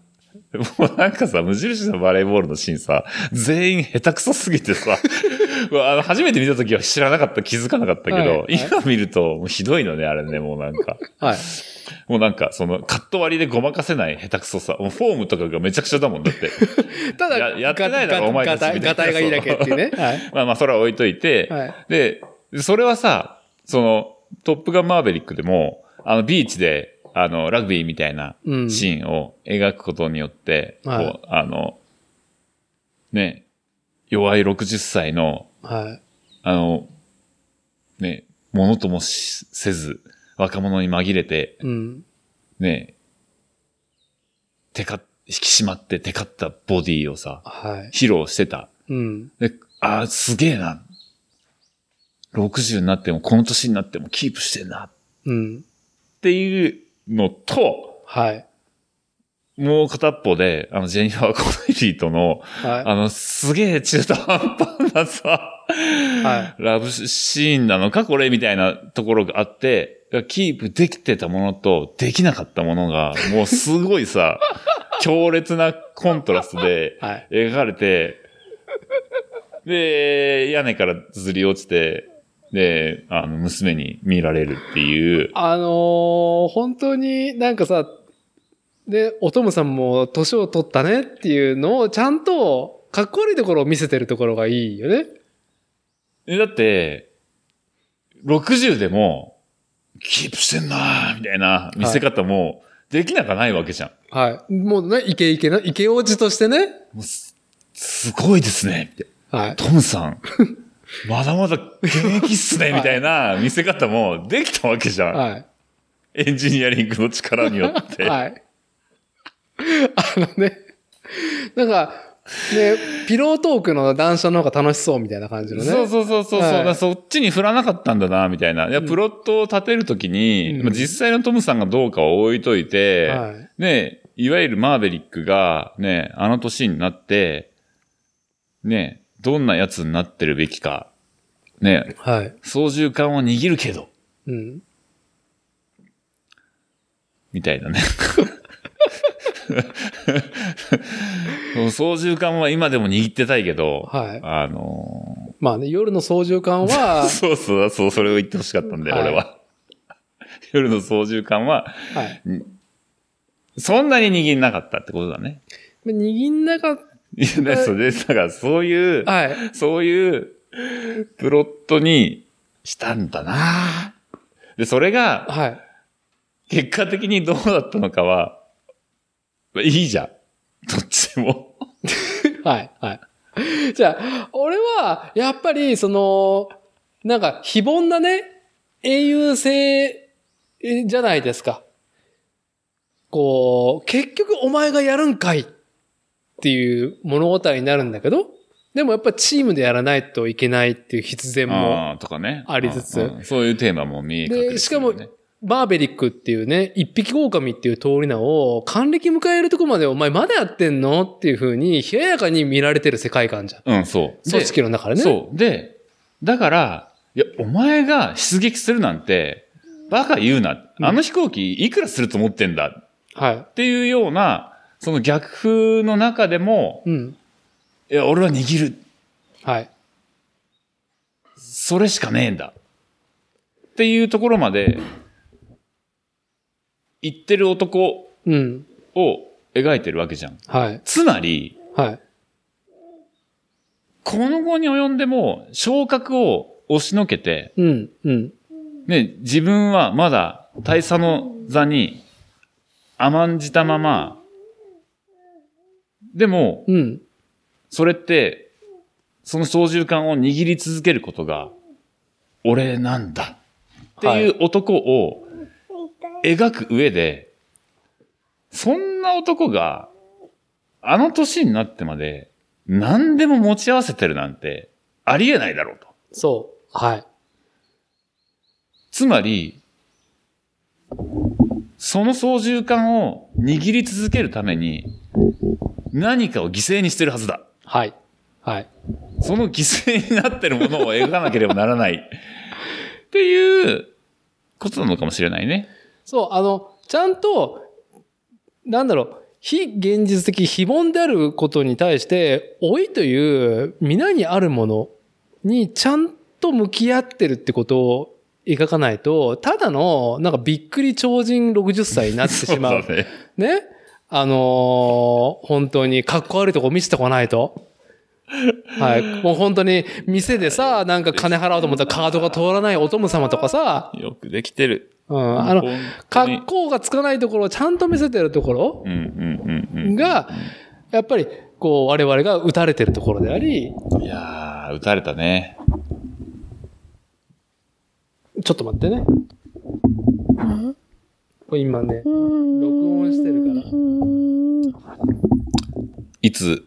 もうなんかさ、無印のバレーボールのシーンさ、全員下手くそすぎてさ、あの初めて見た時は知らなかった、気づかなかったけど、はいはい今見るともうひどいのね、あれね、もうなんか。はい。もうなんか、その、カット割りでごまかせない下手くそさ。もうフォームとかがめちゃくちゃだもん、だって。ただ、ややってないだろお前たちみたいなガタイがいいだけっていうね。はい。まあまあ、それは置いといて、はい。で、それはさ、その、トップガンマーベリックでも、あの、ビーチで、あの、ラグビーみたいなうん。シーンを描くことによって、はいこう、あの、ね、弱い60歳の、はい。あの、ね、ものともしせず、若者に紛れて、うん。ね、てか、引き締まってテカったボディをさ、はい。披露してた。うん。で、あーすげえな。60になっても、この年になってもキープしてんな。うん。っていうのと、はい。もう片っぽで、あの、ジェニファー・コネリーとの、はあの、すげえ中途半端なさ、い。はい。ラブシーンなのかこれみたいなところがあって、キープできてたものとできなかったものが、もうすごいさ、強烈なコントラストではい。描かれて、で、屋根からずり落ちて、で、あの、娘に見られるっていう。あのー本当になんかさ、で、おとむさんも年を取ったねっていうのをちゃんとかっこ悪いところを見せてるところがいいよね。えだって、60でも、キープしてんなーみたいな見せ方も、できなかないわけじゃん。はい。もうね、イケイケな、イケオジとしてね。すすごいですね。はいな。トムさん、まだまだ現役っすね。みたいな見せ方もできたわけじゃん。はい。エンジニアリングの力によって。はい。あのね、なんか、ね、ピロートークの談笑の方が楽しそうみたいな感じのね。そうそうそうそう。はいそっちに振らなかったんだな、みたいな。いや、プロットを立てるときに、うんまあ実際のトムさんがどうかは置いといて、はいね、いわゆるマーベリックが、ね、あの年になって、ね、どんなやつになってるべきか、ね、はい。操縦桿を握るけど、うん。みたいなね。操縦桿は今でも握ってたいけど、はいあのまあね、夜の操縦桿ーは、そうそう、そう、それを言ってほしかったんだよ、はい俺は。夜の操縦桿は、はい。そんなに握んなかったってことだね。握んなかっいや、ね、それで、だからそういう、た。はい。そういうプロットにしたんだなで、それが、はい。結果的にどうだったのかは、いいじゃん。どっちでも。はい。はい。じゃあ、俺は、やっぱり、その、なんか、非凡なね、英雄性えじゃないですか。こう、結局お前がやるんかいっていう物語になるんだけど、でもやっぱチームでやらないといけないっていう必然も、ああ、とかね。ありつつそういうテーマも見え隠れてるよねでしかもバーベリックっていうね、一匹狼っていう通り名を、還暦迎えるとこまでお前まだやってんのっていう風に、冷ややかに見られてる世界観じゃん。うん、そう。で組織の中でね。そう。で、だから、いや、お前が出撃するなんて、バカ言うな。あの飛行機いくらすると思ってんだっはい。ていうような、その逆風の中でも、うん。いや、俺は握る。はい。それしかねえんだ。っていうところまで、言ってる男うん。を描いてるわけじゃん。はい。つまり、はい。この後に及んでも、昇格を押しのけて、うん。うん。ね、自分はまだ大佐の座に甘んじたまま、でも、うん。それって、その操縦桿を握り続けることが、俺なんだ。っていう男を描く上で、そんな男が、あの年になってまで、何でも持ち合わせてるなんて、ありえないだろうと。そう。はい。つまり、その操縦桿を握り続けるために、何かを犠牲にしてるはずだ。はい。はい。その犠牲になってるものを描かなければならない。っていうことなのかもしれないね。そう、あの、ちゃんと、なんだろう、非現実的、非凡であることに対して、老いという皆にあるものにちゃんと向き合ってるってことを描かないと、ただの、なんかびっくり超人60歳になってしまう。そうだね。ね？あのー本当にかっこ悪いとこ見せてこないと。はい。もう本当に店でさ、なんか金払おうと思ったらカードが通らないお供様とかさ、よくできてる。うん、あの、格好がつかないところをちゃんと見せてるところうんうんうんうん。が、やっぱり、こう、我々が打たれてるところであり、いやー、撃たれたね。ちょっと待ってね。これ今ね、録音してるから。いつ、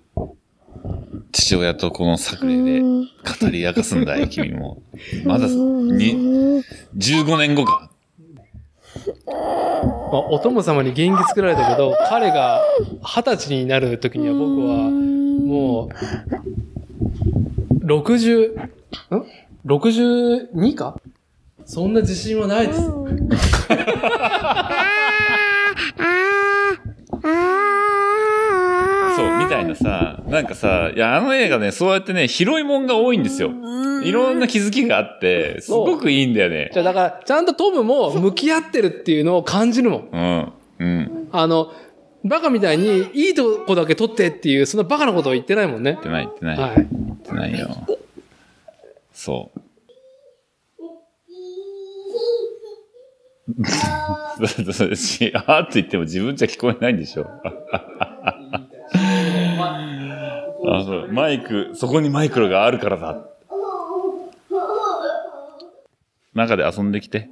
父親とこの作例で語り明かすんだい、君も。まだ、に、15年後か。まあ、お供様に元気作られたけど、彼が二十歳になる時には僕は、もう、60、ん ?62 か？そんな自信はないです。そう、みたいなさ、なんかさ、いや、あの映画ね、そうやってね、広いもんが多いんですよ。いろんな気づきがあって、すごくいいんだよねじ。ゃあだから、ちゃんとトムも向き合ってるっていうのを感じるもん。うん。うん。あの、バカみたいにいいとこだけ取ってっていう、そんなバカなことを言ってないもんね言っ。てない、言ってない。はい。言ってないよ。そう。そうしあーって言っても自分じゃ聞こえないんでしょ。あそうマイク、そこにマイクロがあるからだ。中で遊んできて。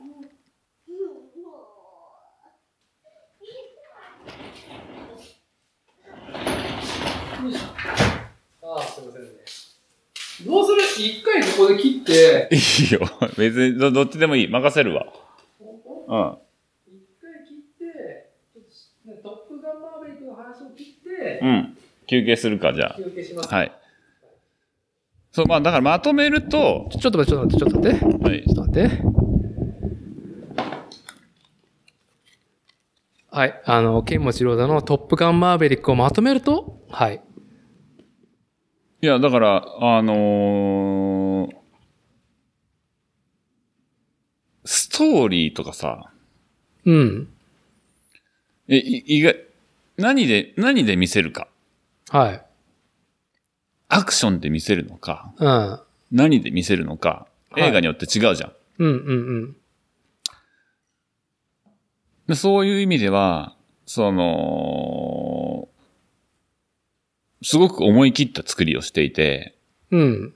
どうする？一回ここで切って、いいよ。別にどどっちでもいい。任せるわ。うん。一回切って、ちょっとトップガンマーベリックの話を切って、うん。休憩するか、じゃ休憩します。あ。はい。そう、まあ、だからまとめると、ちょっと待って、ちょっと待って、ちょっと待って。はい。ちょっと待って。はい。あの、剣持ローダのトップガンマーベリックをまとめると、はい。いや、だから、あのーストーリーとかさ、うん。え、い意外、何で、何で見せるか？はい。アクションで見せるのか、うん。何で見せるのか、はい映画によって違うじゃん。うんうんうん。でそういう意味では、その、すごく思い切った作りをしていて、うん。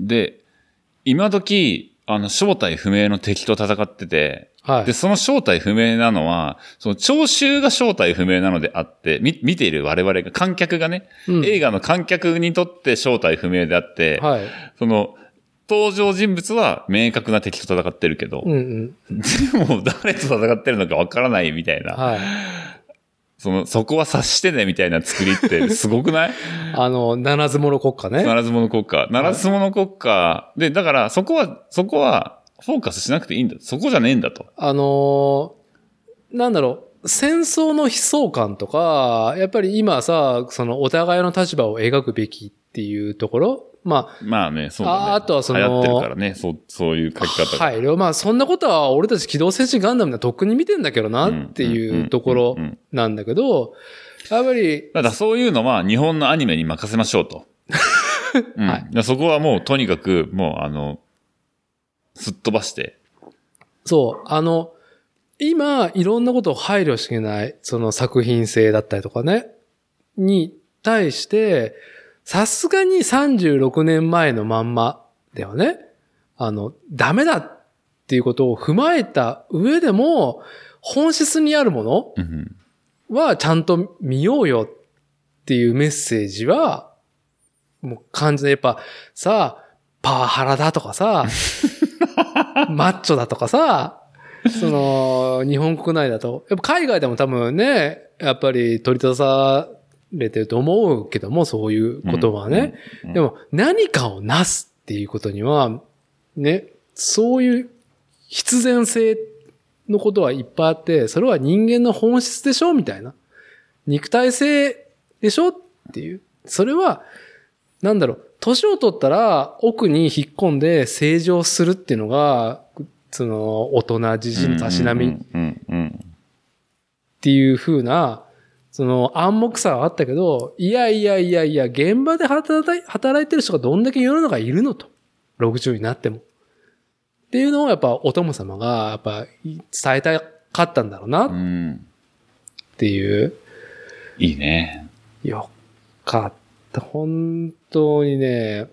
で、今時、あの、正体不明の敵と戦ってて、はいで、。その正体不明なのは、その聴衆が正体不明なのであって、み見ている我々が、観客がね、うん映画の観客にとって正体不明であって、はい。その、登場人物は明確な敵と戦ってるけど、うんうん。でも誰と戦ってるのかわからないみたいな、はい。その、そこは察してねみたいな作りって すごくない？あの、七つ物国家ね。ならず者国家。ならず者国家。で、だから、そこは、そこは、フォーカスしなくていいんだ。そこじゃねえんだと。あのーなんだろう、戦争の悲壮感とか、やっぱり今さ、そのお互いの立場を描くべきっていうところ、ままあね、そうだね。ああとはその流行ってるからね、そう、そういう書あ、き方が。配慮。まあそんなことは俺たち機動戦士ガンダムではとっくに見てんだけどなっていうところなんだけど、やっぱり、だからそういうのは日本のアニメに任せましょうと。うんはいそこはもうとにかく、もうあの、すっ飛ばして。そう、あの、今、いろんなことを配慮していない、その作品性だったりとかね、に対して、さすがに36年前のまんまではね、あの、ダメだっていうことを踏まえた上でも、本質にあるものうんはちゃんと見ようよっていうメッセージは、もう感じでやっぱさ、パワハラだとかさ、マッチョだとかさ、その、日本国内だと、やっぱ海外でも多分ね、やっぱり取り立たされてると思うけども、そういう言葉はね。うんでも何かをなすっていうことには、ね、そういう必然性のことはいっぱいあって、それは人間の本質でしょみたいな。肉体性でしょっていう。それは、なんだろう、年を取ったら奥に引っ込んで正常するっていうのが、その、大人自身のたしなみっていう風な、その暗黙さはあったけど、いやいやいやいや、現場で働い働いてる人がどんだけ世の中いるのと。60になっても。っていうのをやっぱお友様が、やっぱ伝えたかったんだろうなっうんうんていう。いいね。よかった。本当にね、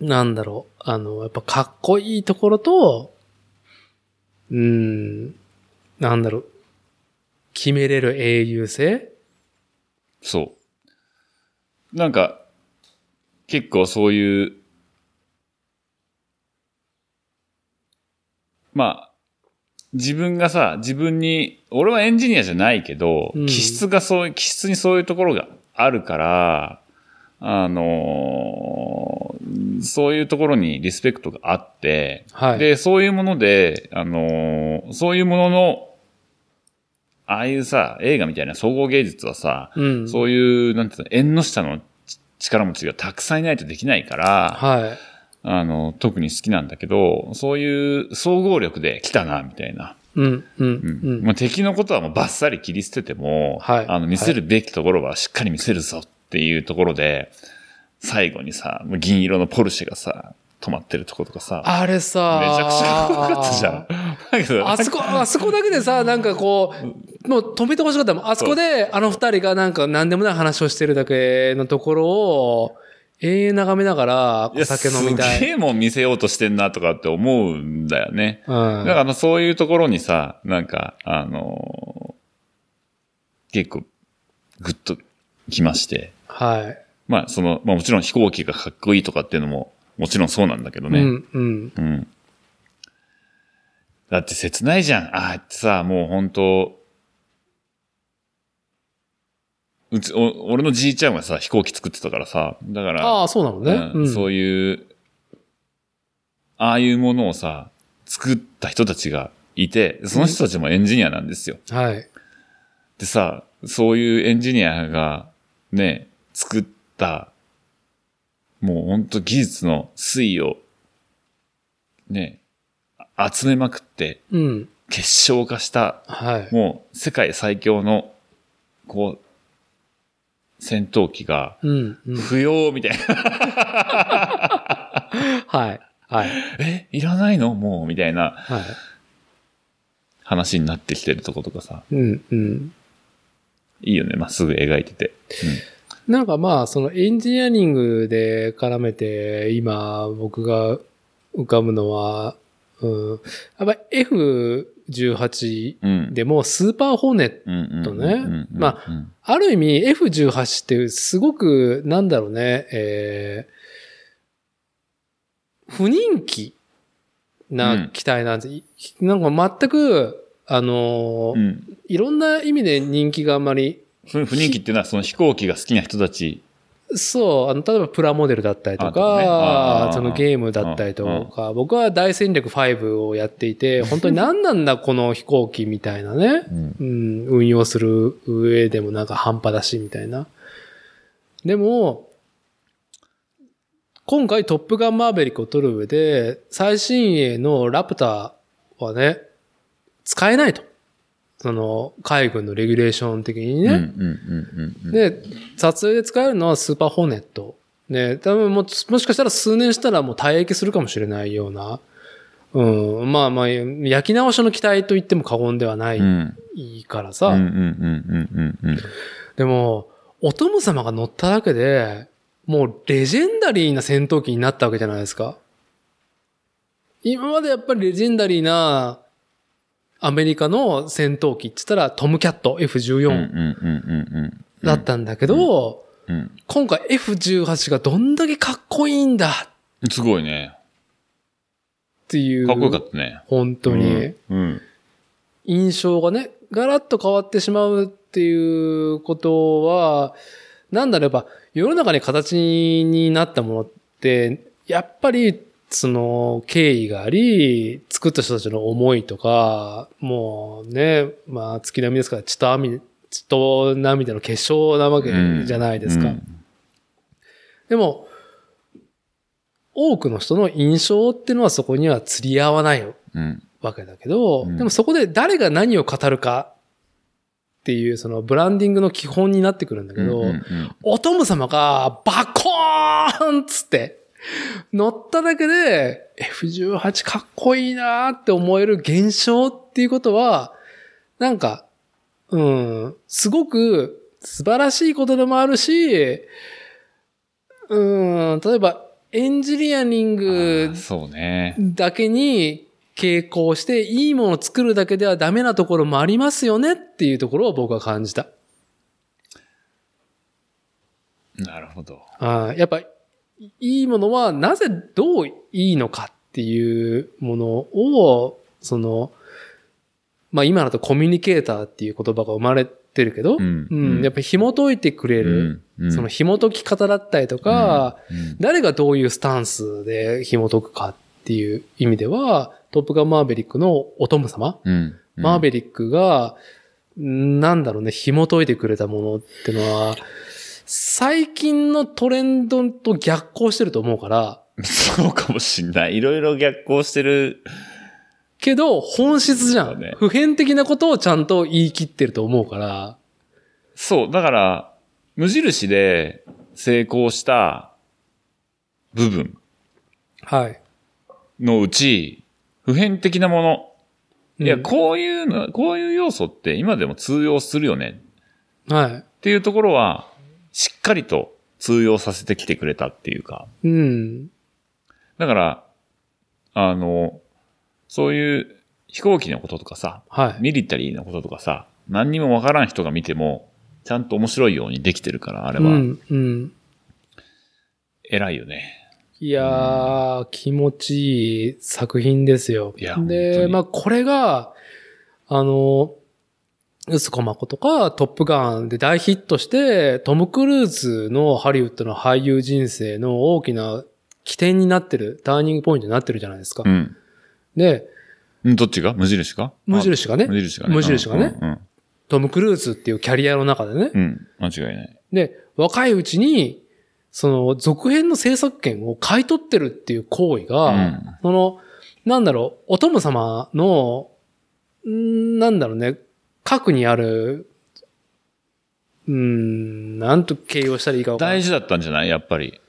なんだろう。あの、やっぱかっこいいところと、うーん、なんだろう。決めれる英雄性そう。なんか、結構そういう、まあ、自分がさ、自分に、俺はエンジニアじゃないけど、うん気質がそういう、気質にそういうところがあるから、あのーそういうところにリスペクトがあって、はい。で、そういうもので、あのーそういうものの、ああいうさ、映画みたいな総合芸術はさ、うん。そういう、なんていうの、縁の下のち力持ちがたくさんいないとできないから、はい。あの、特に好きなんだけど、そういう総合力で来たな、みたいな。うん、うん、ううん敵のことはもうバッサリ切り捨てても、はいあの見せるべきところはしっかり見せるぞっていうところで、最後にさ、もう銀色のポルシェがさ、止まってるところとかさ、あれさ、めちゃくちゃかったじゃん。あそこ、あそこだけでさ、なんかこう、もう止めてほしかったもん。あそこで、あの二人がなんか何でもない話をしてるだけのところを、永遠眺めながら、お酒飲みたい。すげえもん見せようとしてんなとかって思うんだよね。うん。だからあのそういうところにさ、なんか、あのー結構、グッときまして。はい。まあ、その、まあもちろん飛行機がかっこいいとかっていうのも、もちろんそうなんだけどね。うん、うん。うん。だって切ないじゃん。ああってさ、もう本当うち、お、俺のじいちゃんがさ、飛行機作ってたからさ、だから、ああ、そうなのね。うんそういう、ああいうものをさ、作った人たちがいて、その人たちもエンジニアなんですよ。はい。でさ、そういうエンジニアがね、作った、もうほんと技術の推移を、ね、あ集めまくってうん。結晶化した、はい。もう世界最強の、こう、戦闘機が、うん、うん。不要みたいな。はい。はい。え、いらないの？もう、みたいなはい。話になってきてるとことかさ、うん、うん。いいよね、まっすぐ描いてて。なんかまあ、そのエンジニアリングで絡めて、今僕が浮かぶのは、うん、やっぱ F18 うん。うん。でもスーパーホーネット、ねうんまうんある意味 F18 ってすごく、なんだろうね、えー、不人気な機体なんです。いなんか全く、あのーうん。いろんな意味で人気があんまりふ雰囲気っていうのはその飛行機が好きな人たち。そう、あの、例えばプラモデルだったりとかそのゲームだったりとか、僕は大戦略5をやっていて、本当に何なんだこの飛行機みたいなね、うん。うん、運用する上でもなんか半端だしみたいな。でも、今回トップガンマーベリックを撮る上で、最新鋭のラプターはね、使えないと。その、海軍のレギュレーション的にね。で、撮影で使えるのはスーパーホーネット。ね、多分ももしかしたら数年したらもう退役するかもしれないような、うん、まあまあ、焼き直しの機体と言っても過言ではない、うん。いいからさ。でも、お殿様が乗っただけで、もうレジェンダリーな戦闘機になったわけじゃないですか。今までやっぱりレジェンダリーなアメリカの戦闘機って言ったらトムキャットうんうん F14 うんうんだったんだけど、うん。今回 F18 がどんだけかっこいいんだっすごいね。ていう。かっこよかったね。本当に。うん。印象がね、ガラッと変わってしまうっていうことは、なんだろう、やっぱ世の中に形になったものって、やっぱり、その、経緯があり、作った人たちの思いとか、もうね、まあ、月並みですから、血と涙、血と涙の結晶なわけじゃないですか。うんでも、多くの人の印象っていうのはそこには釣り合わないうん。わけだけど、うんでもそこで誰が何を語るかっていうそのブランディングの基本になってくるんだけど、お殿様がバコーンっつって乗っただけで F18 かっこいいなーって思える現象っていうことは、なんか、うん、すごく素晴らしいことでもあるし、うん、例えばエンジニアリンあグーそうね。だけに傾向して、いいものを作るだけではダメなところもありますよねっていうところを僕は感じた。なるほど。あーやっぱ、いいものはなぜどういいのかっていうものを、その、まあ今だとコミュニケーターっていう言葉が生まれてるけど、うん。うん。やっぱり紐解いてくれる、うん。うん。その紐解き方だったりとか、うん。誰がどういうスタンスで紐解くかっていう意味では、トップガンマーベリックのお供様、うん。マーベリックが、んなんだろうね、紐解いてくれたものってのは、最近のトレンドと逆行してると思うから、そうかもしんない。いろいろ逆行してる。けど、本質じゃん。ね普遍的なことをちゃんと言い切ってると思うから、そう、だから、無印で成功した部分はい。のうち、普遍的なもの。いや、うんこういうの、こういう要素って今でも通用するよねはい。っていうところは、しっかりと通用させてきてくれたっていうか。うん。だから、あの、そういう飛行機のこととかさ、はい。ミリタリーのこととかさ、何にもわからん人が見ても、ちゃんと面白いようにできてるから、あれは。うん。うん。偉いよね。いやー、気持ちいい作品ですよ。いやで、にまあ、これが、あの、ウスコマコとかトップガンで大ヒットして、トム・クルーズのハリウッドの俳優人生の大きな起点になってる、ターニングポイントになってるじゃないですか。うん。で、んどっちが？無印か？無印がねあ無印がね。無印がねうんうんトム・クルーズっていうキャリアの中でね。うん。うん。間違いない。で、若いうちに、その続編の制作権を買い取ってるっていう行為が、うんその、なんだろう、お殿様の、なんだろうね、核にある、うーん、なんと形容したらいいか大事だったんじゃない？やっぱり。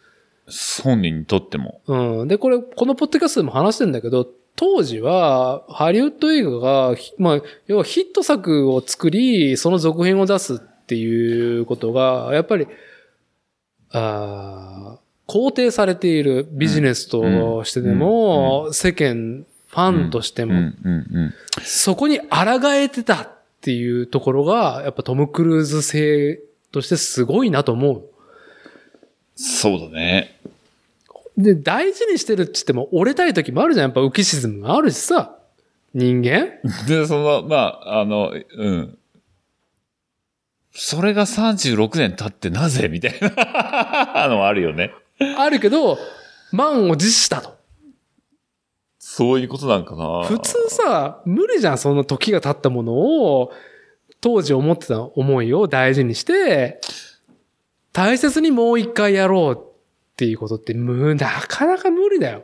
本人にとっても。うん。で、これ、このポッドキャストでも話してんだけど、当時は、ハリウッド映画が、ひまあ、要はヒット作を作り、その続編を出すっていうことが、やっぱり、あー肯定されているビジネスとしてでも、世間、ファンとしても。そこに抗えてた。っていうところが、やっぱトム・クルーズ性としてすごいなと思う。そうだね。で、大事にしてるって言っても、折れたい時もあるじゃん。やっぱ浮き沈みがあるしさ。人間？で、その、まあ、あの、うん。それが36年経ってなぜ？みたいなのはあるよね。あるけど、満を持したと。そういうことなんかな。普通さ、無理じゃん。そんな時が経ったものを、当時思ってた思いを大事にして、大切にもう一回やろうっていうことって、む、なかなか無理だよ。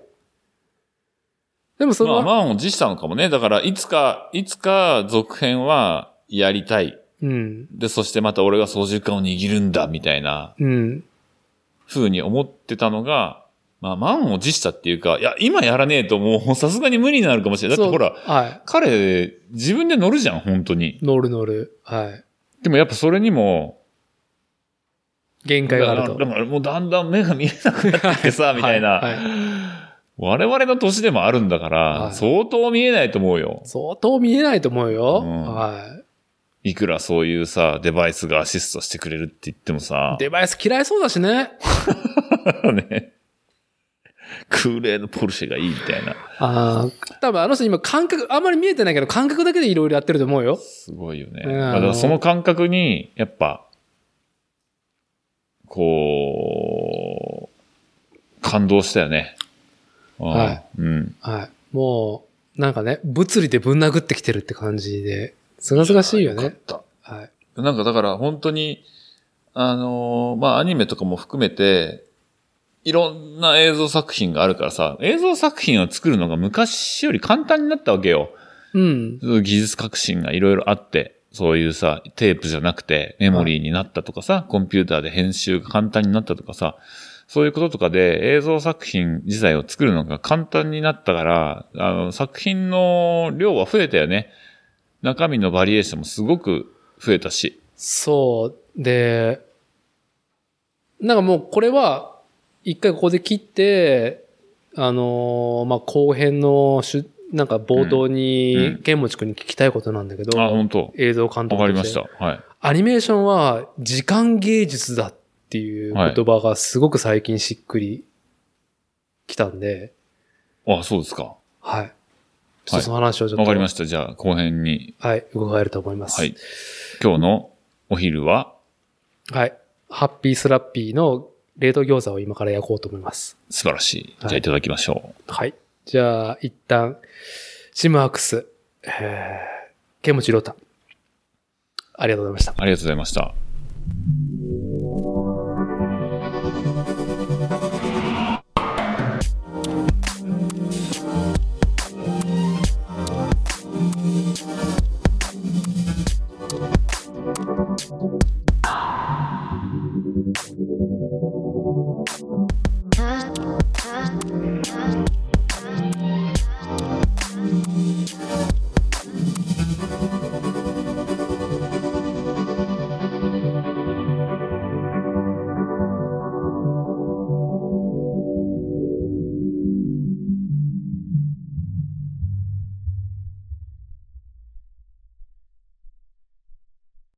でもその、まあ、満を持したのかもね。だから、いつか、いつか続編はやりたい。うん。で、そしてまた俺が操縦桿を握るんだ、みたいなうん。風に思ってたのが、まあ、満を持したっていうか、いや、今やらねえともう さすがに無理になるかもしれない。だってほら、はい。彼、自分で乗るじゃん、本当に。乗る乗る。はい。でもやっぱそれにも、限界があると。だからもうだんだん目が見えなくなってきてさ、みたいな。はいはい我々の年でもあるんだから、はい相当見えないと思うよ。相当見えないと思うよ。うんはいくらそういうさ、デバイスがアシストしてくれるって言ってもさい。、デバイス嫌いそうだしね。ね。空冷のポルシェがいいみたいな。ああ、多分あの人今感覚、あんまり見えてないけど感覚だけでいろいろやってると思うよ。すごいよね。うんだからその感覚に、やっぱ、こう、感動したよね。うんはい。うん。はい。もう、なんかね、物理でぶん殴ってきてるって感じで、すがすがしいよね。かった。はい。なんかだから本当に、あのーまあアニメとかも含めて、いろんな映像作品があるからさ、映像作品を作るのが昔より簡単になったわけよ。うん。技術革新がいろいろあって、そういうさ、テープじゃなくてメモリーになったとかさ、コンピューターで編集が簡単になったとかさ、そういうこととかで映像作品自体を作るのが簡単になったから、あの、作品の量は増えたよね。中身のバリエーションもすごく増えたし。そう。で、なんかもうこれは、一回ここで切って、あのーまあ、後編のしゅ、なんか冒頭うんうにん、剣持くんに聞きたいことなんだけど、あ、本当映像監督わかりましてた。はい。アニメーションは時間芸術だっていう言葉がすごく最近しっくりきたんで、あ、そうですか。はい。ちょっとその話をちょっと、わかりました。じゃあ、後編に。はい、伺えると思います。はい。今日のお昼は、はい。ハッピースラッピーの冷凍餃子を今から焼こうと思います。素晴らしい。じゃはいあ、いただきましょう。はい。じゃあ、一旦、シムアクス、えー、ケムチロタ。ありがとうございました。ありがとうございました。